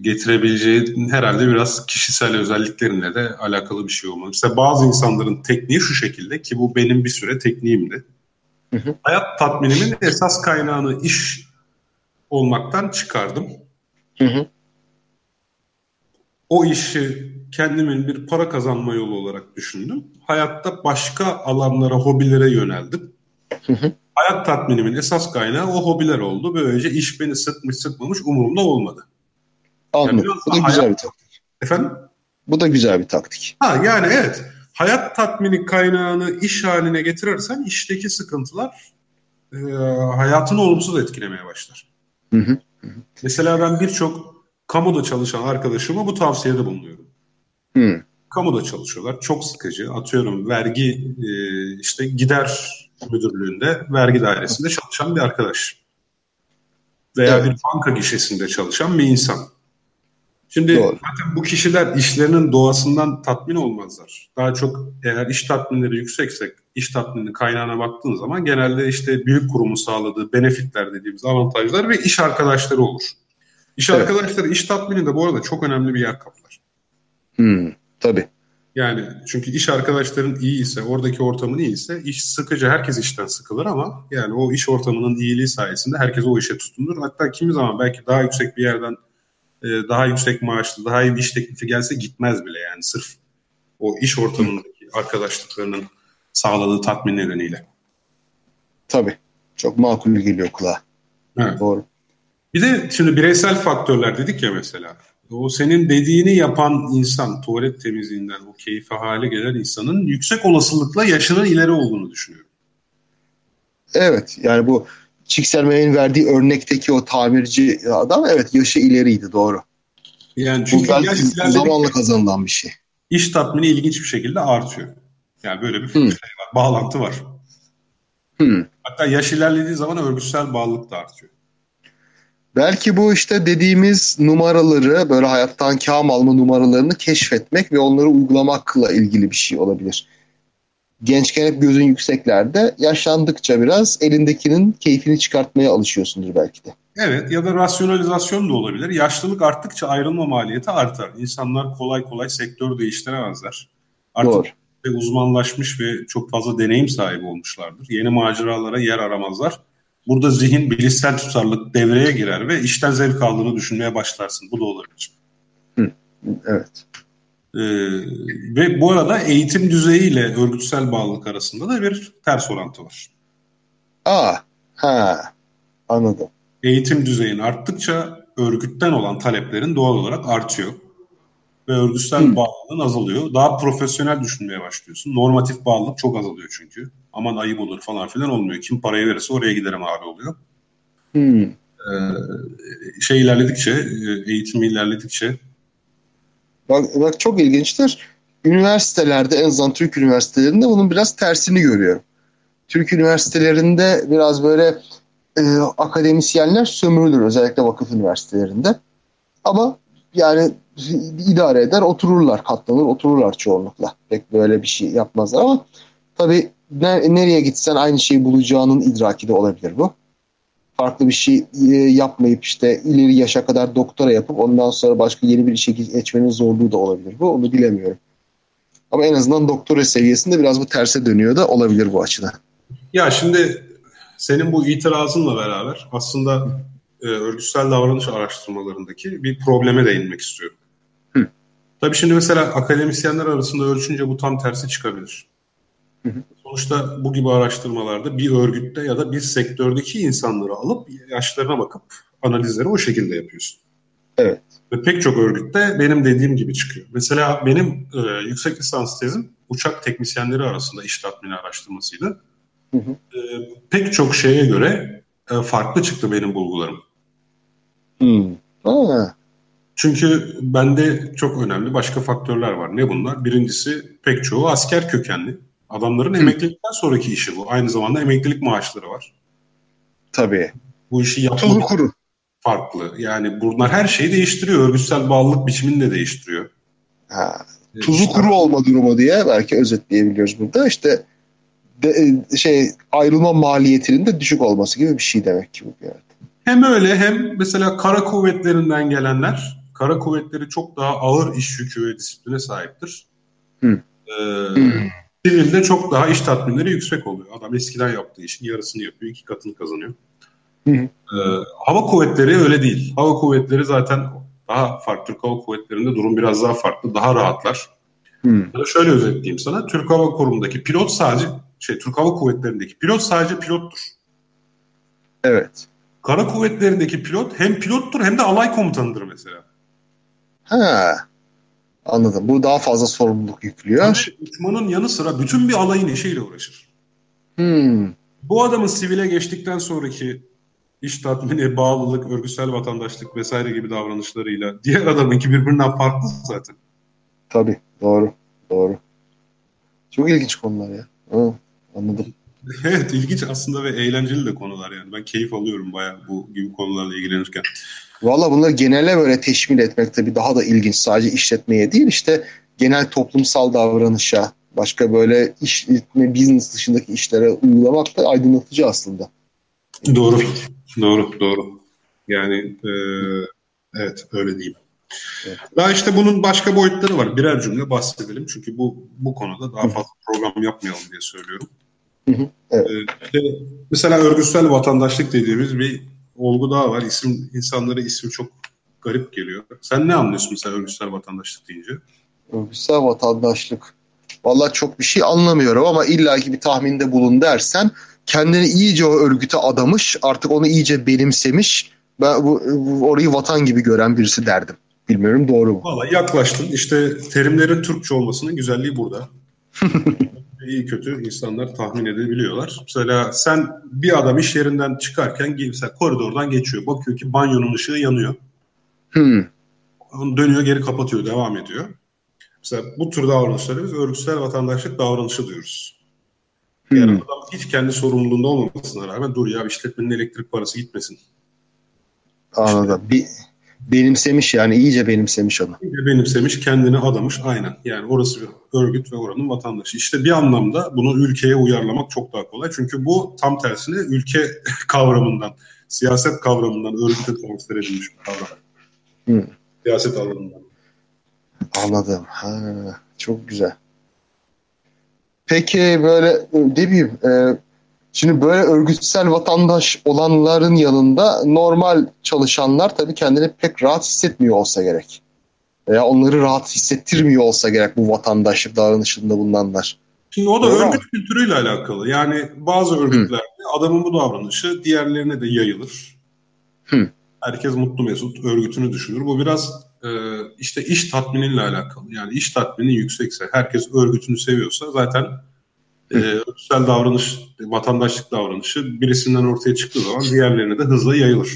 getirebileceği herhalde biraz kişisel özelliklerinle de alakalı bir şey olmalı. Mesela bazı insanların tekniği şu şekilde ki bu benim bir süre tekniğimdi. Hı hı. Hayat tatminimin esas kaynağını iş olmaktan çıkardım. Hı hı. o işi kendimin bir para kazanma yolu olarak düşündüm. Hayatta başka alanlara, hobilere yöneldim. Hayat tatminimin esas kaynağı o hobiler oldu. Böylece iş beni sıkmış sıkmamış umurumda olmadı. Anladım. Yani Bu da hayat... güzel bir taktik. Efendim? Bu da güzel bir taktik. Ha yani evet. Hayat tatmini kaynağını iş haline getirirsen işteki sıkıntılar e, hayatını olumsuz etkilemeye başlar. Hı hı. Mesela ben birçok kamuda çalışan arkadaşıma bu tavsiyede bulunuyorum. Hı. Kamuda çalışıyorlar. Çok sıkıcı. Atıyorum vergi e, işte gider müdürlüğünde vergi dairesinde çalışan bir arkadaş. Veya evet. bir banka gişesinde çalışan bir insan. Şimdi Doğru. zaten bu kişiler işlerinin doğasından tatmin olmazlar. Daha çok eğer iş tatminleri yükseksek, iş tatmini kaynağına baktığın zaman genelde işte büyük kurumun sağladığı benefitler dediğimiz avantajlar ve iş arkadaşları olur. İş evet. arkadaşları iş tatmininde bu arada çok önemli bir yer kaplar. Hmm, tabii. Yani çünkü iş arkadaşların iyi ise, oradaki ortamın iyi ise iş sıkıcı, herkes işten sıkılır ama yani o iş ortamının iyiliği sayesinde herkes o işe tutunur. Hatta kimi zaman belki daha yüksek bir yerden e, daha yüksek maaşlı, daha iyi bir iş teklifi gelse gitmez bile yani sırf o iş ortamındaki arkadaşlıklarının sağladığı tatmin nedeniyle. Tabii. Çok makul geliyor kulağa. Evet. Doğru. Bir de şimdi bireysel faktörler dedik ya mesela. O senin dediğini yapan insan, tuvalet temizliğinden o keyfe hale gelen insanın yüksek olasılıkla yaşının ileri olduğunu düşünüyorum. Evet yani bu Çikselme'nin verdiği örnekteki o tamirci adam evet yaşı ileriydi doğru. Yani çünkü Bu zamanla kazanılan bir şey. İş tatmini ilginç bir şekilde artıyor. Yani böyle bir hmm. şey var, bağlantı var. Hmm. Hatta yaş ilerlediği zaman örgütsel bağlılık da artıyor. Belki bu işte dediğimiz numaraları böyle hayattan kâm alma numaralarını keşfetmek ve onları uygulamakla ilgili bir şey olabilir gençken hep gözün yükseklerde. Yaşlandıkça biraz elindekinin keyfini çıkartmaya alışıyorsundur belki de. Evet ya da rasyonalizasyon da olabilir. Yaşlılık arttıkça ayrılma maliyeti artar. İnsanlar kolay kolay sektör değiştiremezler. Artık Doğru. ve uzmanlaşmış ve çok fazla deneyim sahibi olmuşlardır. Yeni maceralara yer aramazlar. Burada zihin bilişsel tutarlılık devreye girer ve işten zevk aldığını düşünmeye başlarsın. Bu da olabilir. Hı, evet. Ee, ve bu arada eğitim düzeyiyle örgütsel bağlılık arasında da bir ters orantı var. Aa, ha, anladım. Eğitim düzeyin arttıkça örgütten olan taleplerin doğal olarak artıyor. Ve örgütsel hmm. bağlılığın azalıyor. Daha profesyonel düşünmeye başlıyorsun. Normatif bağlılık çok azalıyor çünkü. Aman ayıp olur falan filan olmuyor. Kim parayı verirse oraya giderim abi oluyor. Hmm. Ee, şey ilerledikçe, e, eğitim ilerledikçe Bak, bak çok ilginçtir. Üniversitelerde en azından Türk üniversitelerinde bunun biraz tersini görüyorum. Türk üniversitelerinde biraz böyle e, akademisyenler sömürülür özellikle vakıf üniversitelerinde. Ama yani idare eder otururlar katlanır otururlar çoğunlukla. Pek böyle bir şey yapmazlar ama tabii nereye gitsen aynı şeyi bulacağının idraki de olabilir bu farklı bir şey e, yapmayıp işte ileri yaşa kadar doktora yapıp ondan sonra başka yeni bir işe geçmenin zorluğu da olabilir. Bu onu bilemiyorum. Ama en azından doktora seviyesinde biraz bu terse dönüyor da olabilir bu açıdan. Ya şimdi senin bu itirazınla beraber aslında e, örgütsel davranış araştırmalarındaki bir probleme değinmek istiyorum. Hı. Tabii şimdi mesela akademisyenler arasında ölçünce bu tam tersi çıkabilir. Sonuçta bu gibi araştırmalarda bir örgütte ya da bir sektördeki insanları alıp yaşlarına bakıp analizleri o şekilde yapıyorsun. Evet. Ve pek çok örgütte benim dediğim gibi çıkıyor. Mesela benim e, yüksek lisans tezim uçak teknisyenleri arasında iş tatmini araştırmasıydı. Hı hı. E, pek çok şeye göre e, farklı çıktı benim bulgularım. Hmm. Çünkü bende çok önemli başka faktörler var. Ne bunlar? Birincisi pek çoğu asker kökenli. Adamların Hı. emeklilikten sonraki işi bu. Aynı zamanda emeklilik maaşları var. Tabii. Bu işi yapmak kuru. farklı. Yani bunlar her şeyi değiştiriyor. Örgütsel bağlılık biçimini de değiştiriyor. Ha, tuzu işte, kuru olma durumu diye belki özetleyebiliyoruz burada. İşte de, e, şey ayrılma maliyetinin de düşük olması gibi bir şey demek ki bu yerde. Hem öyle hem mesela kara kuvvetlerinden gelenler kara kuvvetleri çok daha ağır iş yükü ve disipline sahiptir. Hı. Ee, Hı. Sivilde çok daha iş tatminleri yüksek oluyor. Adam eskiden yaptığı işin yarısını yapıyor, iki katını kazanıyor. Hı hı. Ee, hava kuvvetleri öyle değil. Hava kuvvetleri zaten Daha farklı Türk Hava Kuvvetleri'nde durum biraz daha farklı, daha rahatlar. Hmm. Şöyle özetleyeyim sana. Türk Hava Kurumu'ndaki pilot sadece şey Türk Hava Kuvvetleri'ndeki pilot sadece pilottur. Evet. Kara kuvvetlerindeki pilot hem pilottur hem de alay komutanıdır mesela. Ha. Anladım. Bu daha fazla sorumluluk yüklüyor. Yani uçmanın yanı sıra bütün bir alayın işiyle uğraşır. Hmm. Bu adamın sivile geçtikten sonraki iş tatmini, bağlılık, örgütsel vatandaşlık vesaire gibi davranışlarıyla diğer adamınki birbirinden farklı zaten. Tabii. Doğru. Doğru. Çok ilginç konular ya. Ha, anladım. Evet ilginç aslında ve eğlenceli de konular yani. Ben keyif alıyorum bayağı bu gibi konularla ilgilenirken. Valla bunları genele böyle teşmil etmek tabii daha da ilginç. Sadece işletmeye değil işte genel toplumsal davranışa, başka böyle işletme, business dışındaki işlere uygulamak da aydınlatıcı aslında. Doğru, doğru, doğru. Yani e, evet öyle diyeyim. Evet. Daha işte bunun başka boyutları var. Birer cümle bahsedelim. Çünkü bu bu konuda daha fazla program yapmayalım diye söylüyorum. Hı hı, evet. Ee, mesela örgütsel vatandaşlık dediğimiz bir olgu daha var. İsim insanlara isim çok garip geliyor. Sen ne anlıyorsun mesela örgütsel vatandaşlık deyince? Örgütsel vatandaşlık. Vallahi çok bir şey anlamıyorum ama illaki bir tahminde bulun dersen kendini iyice o örgüte adamış, artık onu iyice benimsemiş. Ben bu, bu orayı vatan gibi gören birisi derdim. Bilmiyorum doğru mu? Valla yaklaştın. İşte terimlerin Türkçe olmasının güzelliği burada. iyi kötü insanlar tahmin edebiliyorlar. Mesela sen bir adam iş yerinden çıkarken mesela koridordan geçiyor. Bakıyor ki banyonun ışığı yanıyor. Hmm. Onu dönüyor geri kapatıyor devam ediyor. Mesela bu tür davranışları biz örgütsel vatandaşlık davranışı diyoruz. Hmm. Yani adam hiç kendi sorumluluğunda olmamasına rağmen dur ya işletmenin elektrik parası gitmesin. Anladım. İşte, bir benimsemiş yani iyice benimsemiş onu. İyice benimsemiş, kendini adamış aynen. Yani orası bir örgüt ve oranın vatandaşı. İşte bir anlamda bunu ülkeye uyarlamak çok daha kolay. Çünkü bu tam tersine ülke kavramından, siyaset kavramından örgüte transfer edilmiş bir kavram. Hmm. Siyaset alanından. Anladım. Ha, çok güzel. Peki böyle ne bileyim e, Şimdi böyle örgütsel vatandaş olanların yanında normal çalışanlar tabii kendini pek rahat hissetmiyor olsa gerek. Veya onları rahat hissettirmiyor olsa gerek bu vatandaşlık davranışında bulunanlar. Şimdi o da Doğru örgüt mu? kültürüyle alakalı. Yani bazı örgütlerde Hı. adamın bu davranışı diğerlerine de yayılır. Hı. Herkes mutlu mesut örgütünü düşünür. Bu biraz e, işte iş tatminiyle alakalı. Yani iş tatmini yüksekse, herkes örgütünü seviyorsa zaten e, örgütsel davranış, vatandaşlık davranışı birisinden ortaya çıktığı zaman diğerlerine de hızla yayılır.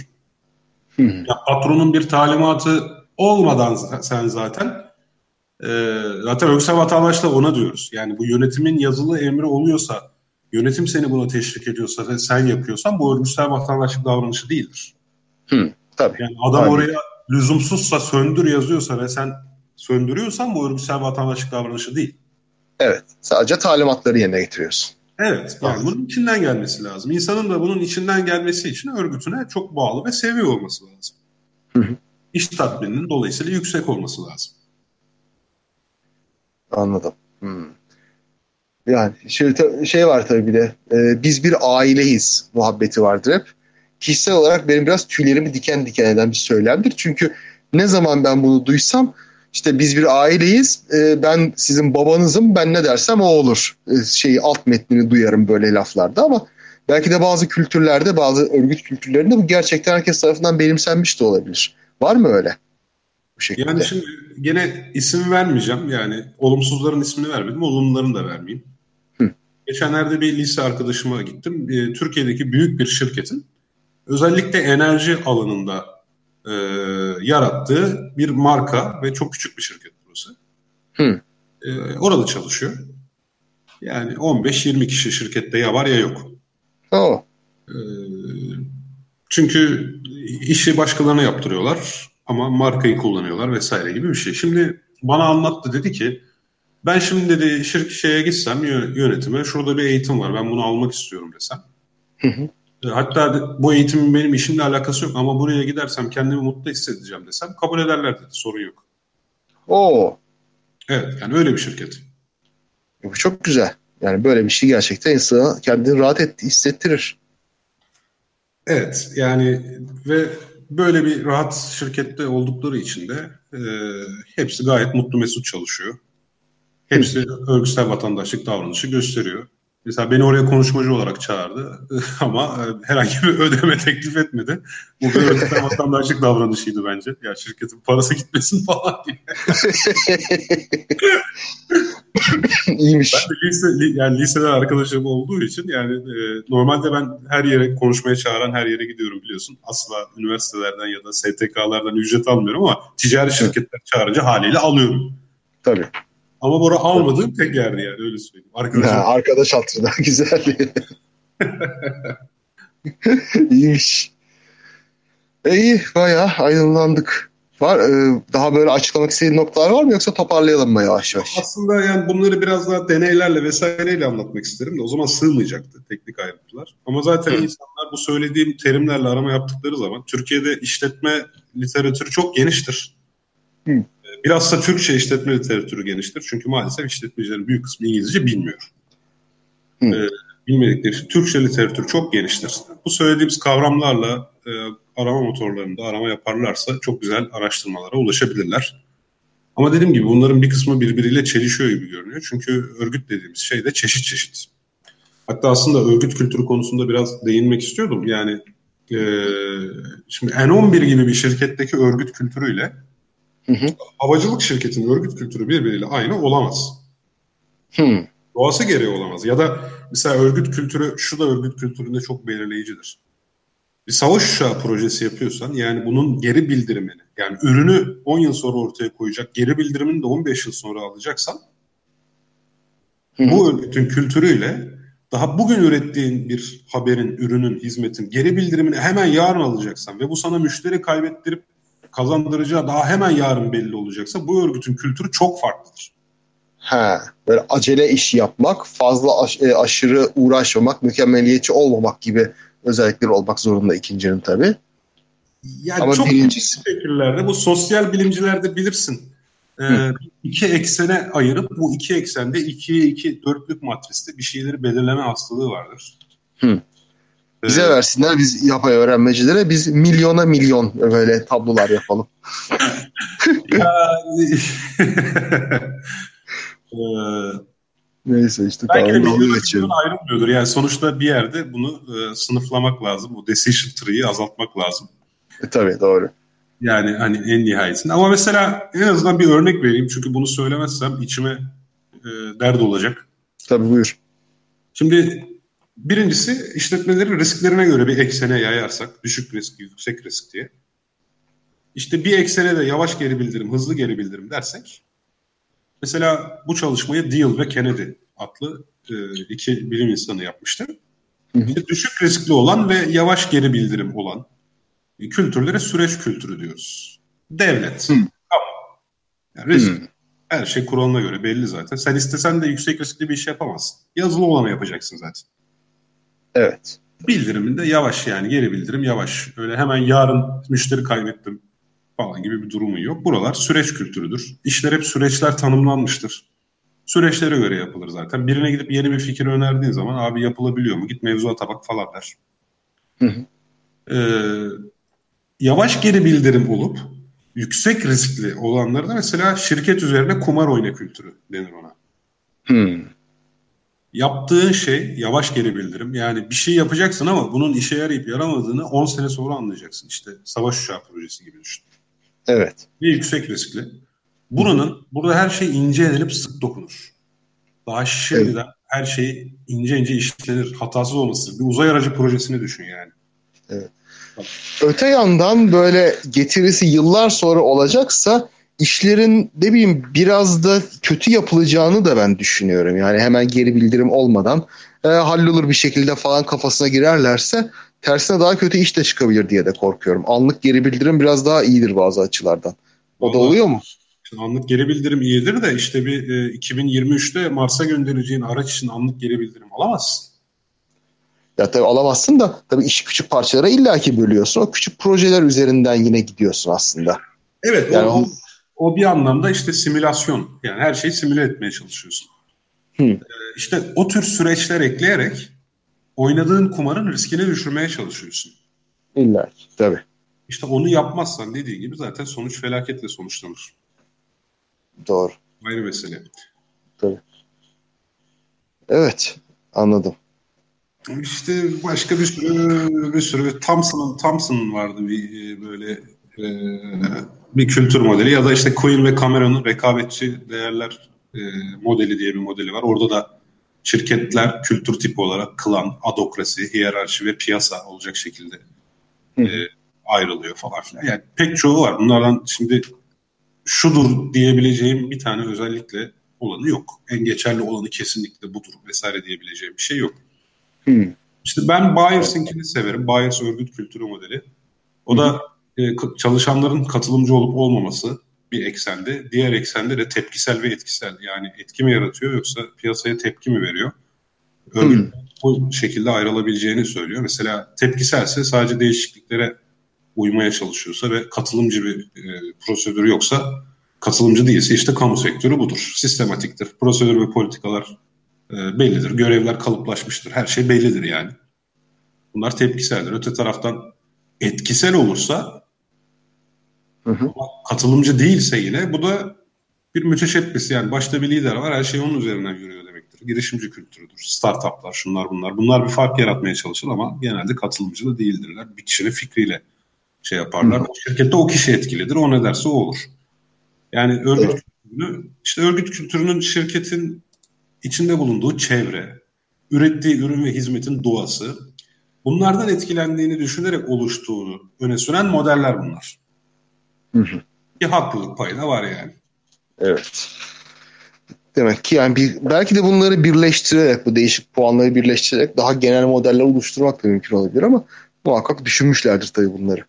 Ya, patronun bir talimatı olmadan sen zaten e, zaten örgütsel vatandaşlık ona diyoruz. Yani bu yönetimin yazılı emri oluyorsa, yönetim seni buna teşvik ediyorsa ve sen yapıyorsan bu örgütsel vatandaşlık davranışı değildir. Hı, tabii. Yani adam tabii. oraya lüzumsuzsa söndür yazıyorsa ve sen söndürüyorsan bu örgütsel vatandaşlık davranışı değil. Evet. Sadece talimatları yerine getiriyorsun. Evet. Yani evet. bunun içinden gelmesi lazım. İnsanın da bunun içinden gelmesi için örgütüne çok bağlı ve seviyor olması lazım. Hı hı. İş tatmininin dolayısıyla yüksek olması lazım. Anladım. Hmm. Yani şey, şey var tabii bir de e, biz bir aileyiz muhabbeti vardır hep. Kişisel olarak benim biraz tüylerimi diken diken eden bir söylemdir. Çünkü ne zaman ben bunu duysam işte biz bir aileyiz. E, ben sizin babanızım. Ben ne dersem o olur. E, şeyi alt metnini duyarım böyle laflarda ama belki de bazı kültürlerde, bazı örgüt kültürlerinde bu gerçekten herkes tarafından benimsenmiş de olabilir. Var mı öyle? Bu şekilde. Yani şimdi gene isim vermeyeceğim. Yani olumsuzların ismini vermedim, olumluların da vermeyeyim. Hı. Geçenlerde bir lise arkadaşıma gittim. E, Türkiye'deki büyük bir şirketin özellikle enerji alanında e, yarattığı bir marka ve çok küçük bir şirket burası. Hı. E, orada çalışıyor. Yani 15-20 kişi şirkette ya var ya yok. Oh. E, çünkü işi başkalarına yaptırıyorlar ama markayı kullanıyorlar vesaire gibi bir şey. Şimdi bana anlattı dedi ki ben şimdi dedi şirket şeye gitsem yönetime şurada bir eğitim var ben bunu almak istiyorum desem. Hı hı. E, hatta bu eğitimin benim işimle alakası yok ama buraya gidersem kendimi mutlu hissedeceğim desem kabul ederler dedi. Sorun yok. Oo. Evet yani öyle bir şirket. Bu çok güzel. Yani böyle bir şey gerçekten insana kendini rahat et, hissettirir. Evet yani ve böyle bir rahat şirkette oldukları için de e, hepsi gayet mutlu mesut çalışıyor. Hepsi örgütsel vatandaşlık davranışı gösteriyor. Mesela beni oraya konuşmacı olarak çağırdı ama e, herhangi bir ödeme teklif etmedi. Bu bir örgütsel vatandaşlık davranışıydı bence. Ya şirketin parası gitmesin falan diye. İyiymiş. Ben de lise, yani liseden arkadaşım olduğu için yani e, normalde ben her yere konuşmaya çağıran her yere gidiyorum biliyorsun. Asla üniversitelerden ya da STK'lardan ücret almıyorum ama ticari şirketler çağırınca haliyle alıyorum. Tabii. Ama Bora almadığım tek yerdi yani öyle söyleyeyim. Arkadaşım. Ha, arkadaş hatırına güzel. İyiymiş. E iyi bayağı aydınlandık. Var e, daha böyle açıklamak istediğin noktalar var mı yoksa toparlayalım mı yavaş yavaş? Aslında yani bunları biraz daha deneylerle vesaireyle anlatmak isterim de o zaman sığmayacaktı teknik ayrıntılar. Ama zaten Hı. insanlar bu söylediğim terimlerle arama yaptıkları zaman Türkiye'de işletme literatürü çok geniştir. Hı. Bilhassa Türkçe işletme literatürü geniştir. Çünkü maalesef işletmecilerin büyük kısmı İngilizce bilmiyor. Hı. Ee, bilmedikleri için Türkçe literatür çok geniştir. Bu söylediğimiz kavramlarla e, arama motorlarında arama yaparlarsa çok güzel araştırmalara ulaşabilirler. Ama dediğim gibi bunların bir kısmı birbiriyle çelişiyor gibi görünüyor. Çünkü örgüt dediğimiz şey de çeşit çeşit. Hatta aslında örgüt kültürü konusunda biraz değinmek istiyordum. Yani e, şimdi N11 gibi bir şirketteki örgüt kültürüyle Hı hı. Havacılık şirketinin örgüt kültürü birbiriyle aynı olamaz. Hı. Doğası gereği olamaz. Ya da mesela örgüt kültürü, şu da örgüt kültüründe çok belirleyicidir. Bir savaş uçağı projesi yapıyorsan yani bunun geri bildirimini yani ürünü 10 yıl sonra ortaya koyacak geri bildirimini de 15 yıl sonra alacaksan Hı. bu örgütün kültürüyle daha bugün ürettiğin bir haberin, ürünün, hizmetin geri bildirimini hemen yarın alacaksan ve bu sana müşteri kaybettirip kazandıracağı daha hemen yarın belli olacaksa bu örgütün kültürü çok farklıdır. He, böyle acele iş yapmak, fazla aş, e, aşırı uğraşmamak, mükemmeliyetçi olmamak gibi özellikleri olmak zorunda ikincinin tabii. Yani Ama çok birincisi... fikirlerde bu sosyal bilimcilerde bilirsin. Ee, iki eksene ayırıp bu iki eksende ikiye iki dörtlük matriste bir şeyleri belirleme hastalığı vardır. Hı. Bize evet. versinler biz yapay öğrenmecilere biz milyona milyon böyle tablolar yapalım. Neyse işte Belki tamam, de geçiyorum. ayrılmıyordur. Yani sonuçta bir yerde bunu e, sınıflamak lazım. Bu decision tree'yi azaltmak lazım. E, tabii doğru. Yani hani en nihayetinde. Ama mesela en azından bir örnek vereyim. Çünkü bunu söylemezsem içime e, dert olacak. Tabii buyur. Şimdi Birincisi işletmelerin risklerine göre bir eksene yayarsak düşük risk, yüksek risk diye. İşte bir eksene de yavaş geri bildirim, hızlı geri bildirim dersek mesela bu çalışmayı Deal ve Kennedy adlı e, iki bilim insanı yapmıştı. İşte düşük riskli olan ve yavaş geri bildirim olan kültürlere süreç kültürü diyoruz. Devlet, kamu. Yani risk, her şey kuralına göre belli zaten. Sen istesen de yüksek riskli bir iş yapamazsın. Yazılı olanı yapacaksın zaten. Evet. Bildiriminde yavaş yani geri bildirim yavaş. Öyle hemen yarın müşteri kaybettim falan gibi bir durumun yok. Buralar süreç kültürüdür. İşler hep süreçler tanımlanmıştır. Süreçlere göre yapılır zaten. Birine gidip yeni bir fikir önerdiğin zaman abi yapılabiliyor mu? Git mevzuata bak falan der. Hı hı. Ee, yavaş geri bildirim olup yüksek riskli olanlarda mesela şirket üzerine kumar oyna kültürü denir ona. Hmm yaptığın şey yavaş geri bildirim. Yani bir şey yapacaksın ama bunun işe yarayıp yaramadığını 10 sene sonra anlayacaksın. İşte savaş uçağı projesi gibi düşün. Evet. Bir yüksek riskli. Buranın, burada her şey ince edilip sık dokunur. Daha şimdiden evet. her şey ince ince işlenir. Hatasız olması. Bir uzay aracı projesini düşün yani. Evet. Öte yandan böyle getirisi yıllar sonra olacaksa işlerin ne bileyim biraz da kötü yapılacağını da ben düşünüyorum. Yani hemen geri bildirim olmadan e, hallolur bir şekilde falan kafasına girerlerse tersine daha kötü iş de çıkabilir diye de korkuyorum. Anlık geri bildirim biraz daha iyidir bazı açılardan. O Vallahi, da oluyor mu? Anlık geri bildirim iyidir de işte bir e, 2023'te Mars'a göndereceğin araç için anlık geri bildirim alamazsın. Ya tabii alamazsın da tabii işi küçük parçalara illaki bölüyorsun. O küçük projeler üzerinden yine gidiyorsun aslında. Evet yani o, o bir anlamda işte simülasyon. Yani her şeyi simüle etmeye çalışıyorsun. Hı. Ee, işte o tür süreçler ekleyerek oynadığın kumarın riskini düşürmeye çalışıyorsun. İlla ki tabii. İşte onu yapmazsan dediği gibi zaten sonuç felaketle sonuçlanır. Doğru. Ayrı mesele. Tabii. Evet, anladım. İşte başka bir sürü bir sürü Thompson'ın Thompson vardı bir e, böyle e, bir kültür modeli ya da işte Queen ve Cameron'un rekabetçi değerler e, modeli diye bir modeli var. Orada da şirketler kültür tipi olarak klan, adokrasi, hiyerarşi ve piyasa olacak şekilde e, ayrılıyor falan filan. Yani pek çoğu var. Bunlardan şimdi şudur diyebileceğim bir tane özellikle olanı yok. En geçerli olanı kesinlikle budur vesaire diyebileceğim bir şey yok. Hmm. İşte ben Byers'inkini severim. Byers örgüt kültürü modeli. O da çalışanların katılımcı olup olmaması bir eksende. Diğer eksende de tepkisel ve etkisel. Yani etki mi yaratıyor yoksa piyasaya tepki mi veriyor? Örgüt hmm. bu şekilde ayrılabileceğini söylüyor. Mesela tepkiselse sadece değişikliklere uymaya çalışıyorsa ve katılımcı bir e, prosedürü yoksa katılımcı değilse işte kamu sektörü budur. Sistematiktir. Prosedür ve politikalar e, bellidir. Görevler kalıplaşmıştır. Her şey bellidir yani. Bunlar tepkiseldir. Öte taraftan etkisel olursa hı hı. katılımcı değilse yine bu da bir müteşebbis yani başta bir lider var her şey onun üzerinden yürüyor demektir. Girişimci kültürüdür. Startuplar şunlar bunlar. Bunlar bir fark yaratmaya çalışır ama genelde katılımcı da değildirler. Bir kişinin fikriyle şey yaparlar. Hı. O şirkette o kişi etkilidir. O ne derse o olur. Yani örgüt evet. kültürünü, işte örgüt kültürünün şirketin içinde bulunduğu çevre, ürettiği ürün ve hizmetin doğası, bunlardan etkilendiğini düşünerek oluştuğunu öne süren modeller bunlar. Hı hı. Bir haklılık payı da var yani. Evet. Demek ki yani bir, belki de bunları birleştirerek, bu değişik puanları birleştirerek daha genel modeller oluşturmak da mümkün olabilir ama muhakkak düşünmüşlerdir tabii bunları.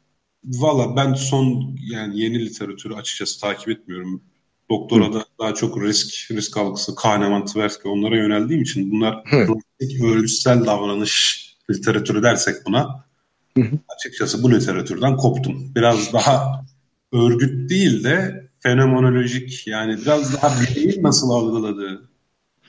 Valla ben son yani yeni literatürü açıkçası takip etmiyorum. Doktora da daha çok risk, risk algısı, Kahneman, Tversky onlara yöneldiğim için bunlar örgütsel davranış literatürü dersek buna Hı. açıkçası bu literatürden koptum. Biraz daha örgüt değil de fenomenolojik yani biraz daha bireyin nasıl algıladığı,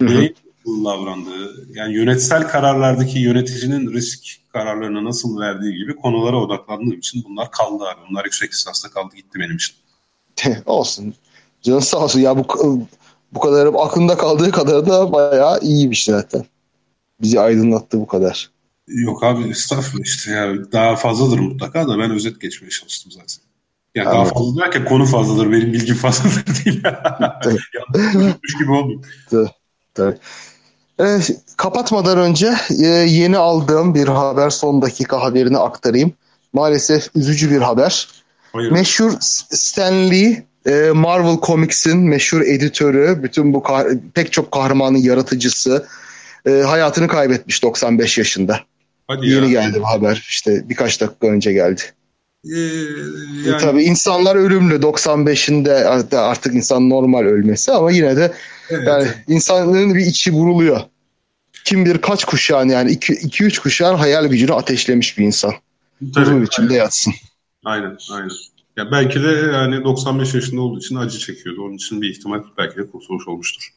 bireyin nasıl davrandığı, yani yönetsel kararlardaki yöneticinin risk kararlarına nasıl verdiği gibi konulara odaklandığım için bunlar kaldı abi. Bunlar yüksek lisansta kaldı gitti benim için. Olsun. Canın sağ olsun. Ya bu bu kadar aklında kaldığı kadar da bayağı iyiymiş zaten. Bizi aydınlattı bu kadar. Yok abi estağfurullah işte yani daha fazladır mutlaka da ben özet geçmeye çalıştım zaten. Yani Anladım. daha fazla derken konu fazladır benim bilgim fazladır değil. Yanlış gibi oldu. Tabii. E, kapatmadan önce e, yeni aldığım bir haber son dakika haberini aktarayım. Maalesef üzücü bir haber. Hayır. Meşhur Stan Lee e, Marvel Comics'in meşhur editörü, bütün bu pek çok kahramanın yaratıcısı e, hayatını kaybetmiş 95 yaşında. Hadi Yeni ya. geldi bu haber. İşte birkaç dakika önce geldi. Ee, yani... e, tabii insanlar ölümlü 95'inde artık insan normal ölmesi ama yine de evet. yani insanların bir içi vuruluyor. Kim bilir kaç kuşağın yani 2-3 kuşağın hayal gücünü ateşlemiş bir insan. Tabii, Uzun içinde yatsın. Aynen, aynen. Ya belki de yani 95 yaşında olduğu için acı çekiyordu. Onun için bir ihtimal belki de kurtuluş olmuştur.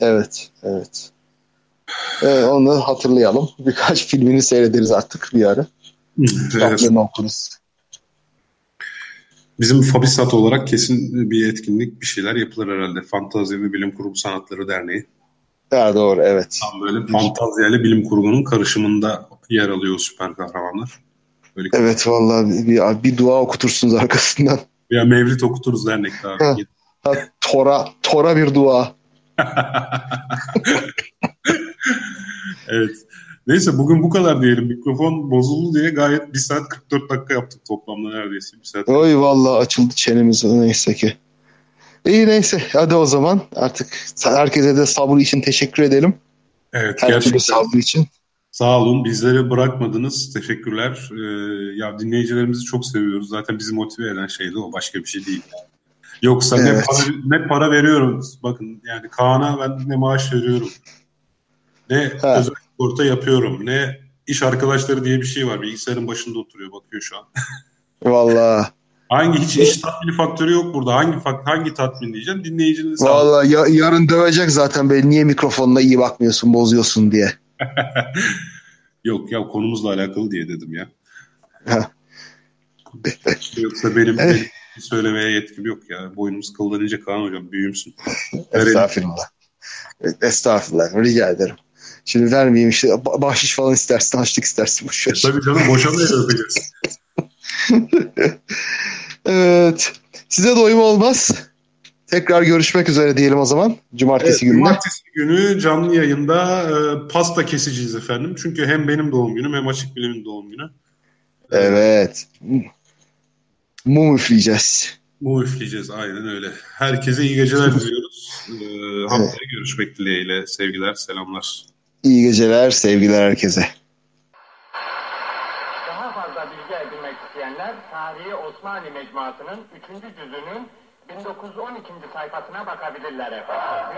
Evet, evet. Ee, onu hatırlayalım. Birkaç filmini seyrederiz artık bir ara. Evet. okuruz. Bizim Fabisat olarak kesin bir etkinlik bir şeyler yapılır herhalde. Fantazi ve Bilim Kurgu Sanatları Derneği. Ya doğru evet. Tam böyle fantaziya ile bilim kurgunun karışımında yer alıyor süper kahramanlar. Böyle evet vallahi bir, bir, bir dua okutursunuz arkasından. Ya mevlit okuturuz dernekte abi. Ha, tora, tora bir dua. evet. Neyse bugün bu kadar diyelim. Mikrofon bozuldu diye gayet 1 saat 44 dakika yaptık toplamda neredeyse. 1 saat. Oy vallahi açıldı çenemiz neyse ki. İyi neyse hadi o zaman artık herkese de sabrı için teşekkür edelim. Evet Her gerçekten. sabrı için. Sağ olun. Bizleri bırakmadınız. Teşekkürler. Ee, ya dinleyicilerimizi çok seviyoruz. Zaten bizi motive eden şey de o. Başka bir şey değil. Yoksa evet. ne, para, ne para veriyorum. Bakın yani Kaan'a ben ne maaş veriyorum. Ne özel sigorta yapıyorum. Ne iş arkadaşları diye bir şey var. Bilgisayarın başında oturuyor bakıyor şu an. Vallahi. Hangi hiç iş tatmini faktörü yok burada. Hangi hangi tatmin diyeceğim? Dinleyicinin Vallahi ya, yarın dövecek zaten beni. Niye mikrofonla iyi bakmıyorsun, bozuyorsun diye. Yok ya konumuzla alakalı diye dedim ya. Yoksa benim, benim söylemeye yetkim yok ya. Boynumuz kıllanınca Kaan hocam büyümsün. Estağfurullah. Estağfurullah. Rica ederim. Şimdi vermeyeyim işte bahşiş falan istersin, açlık istersin. Boş ver. E, tabii canım boşanmaya öpeceğiz. evet. Size doyum olmaz. Tekrar görüşmek üzere diyelim o zaman. Cumartesi evet, günü. Cumartesi günü canlı yayında e, pasta keseceğiz efendim. Çünkü hem benim doğum günüm hem Açık Bilim'in doğum günü. Evet. Mum üfleyeceğiz. Mum üfleyeceğiz aynen öyle. Herkese iyi geceler diliyoruz. Ee, haftaya evet. görüşmek dileğiyle. Sevgiler, selamlar. İyi geceler, sevgiler herkese. Daha fazla bilgi edinmek isteyenler Tarihi Osmanlı Mecmuası'nın 3. cüzünün 1912. sayfasına bakabilirler efendim.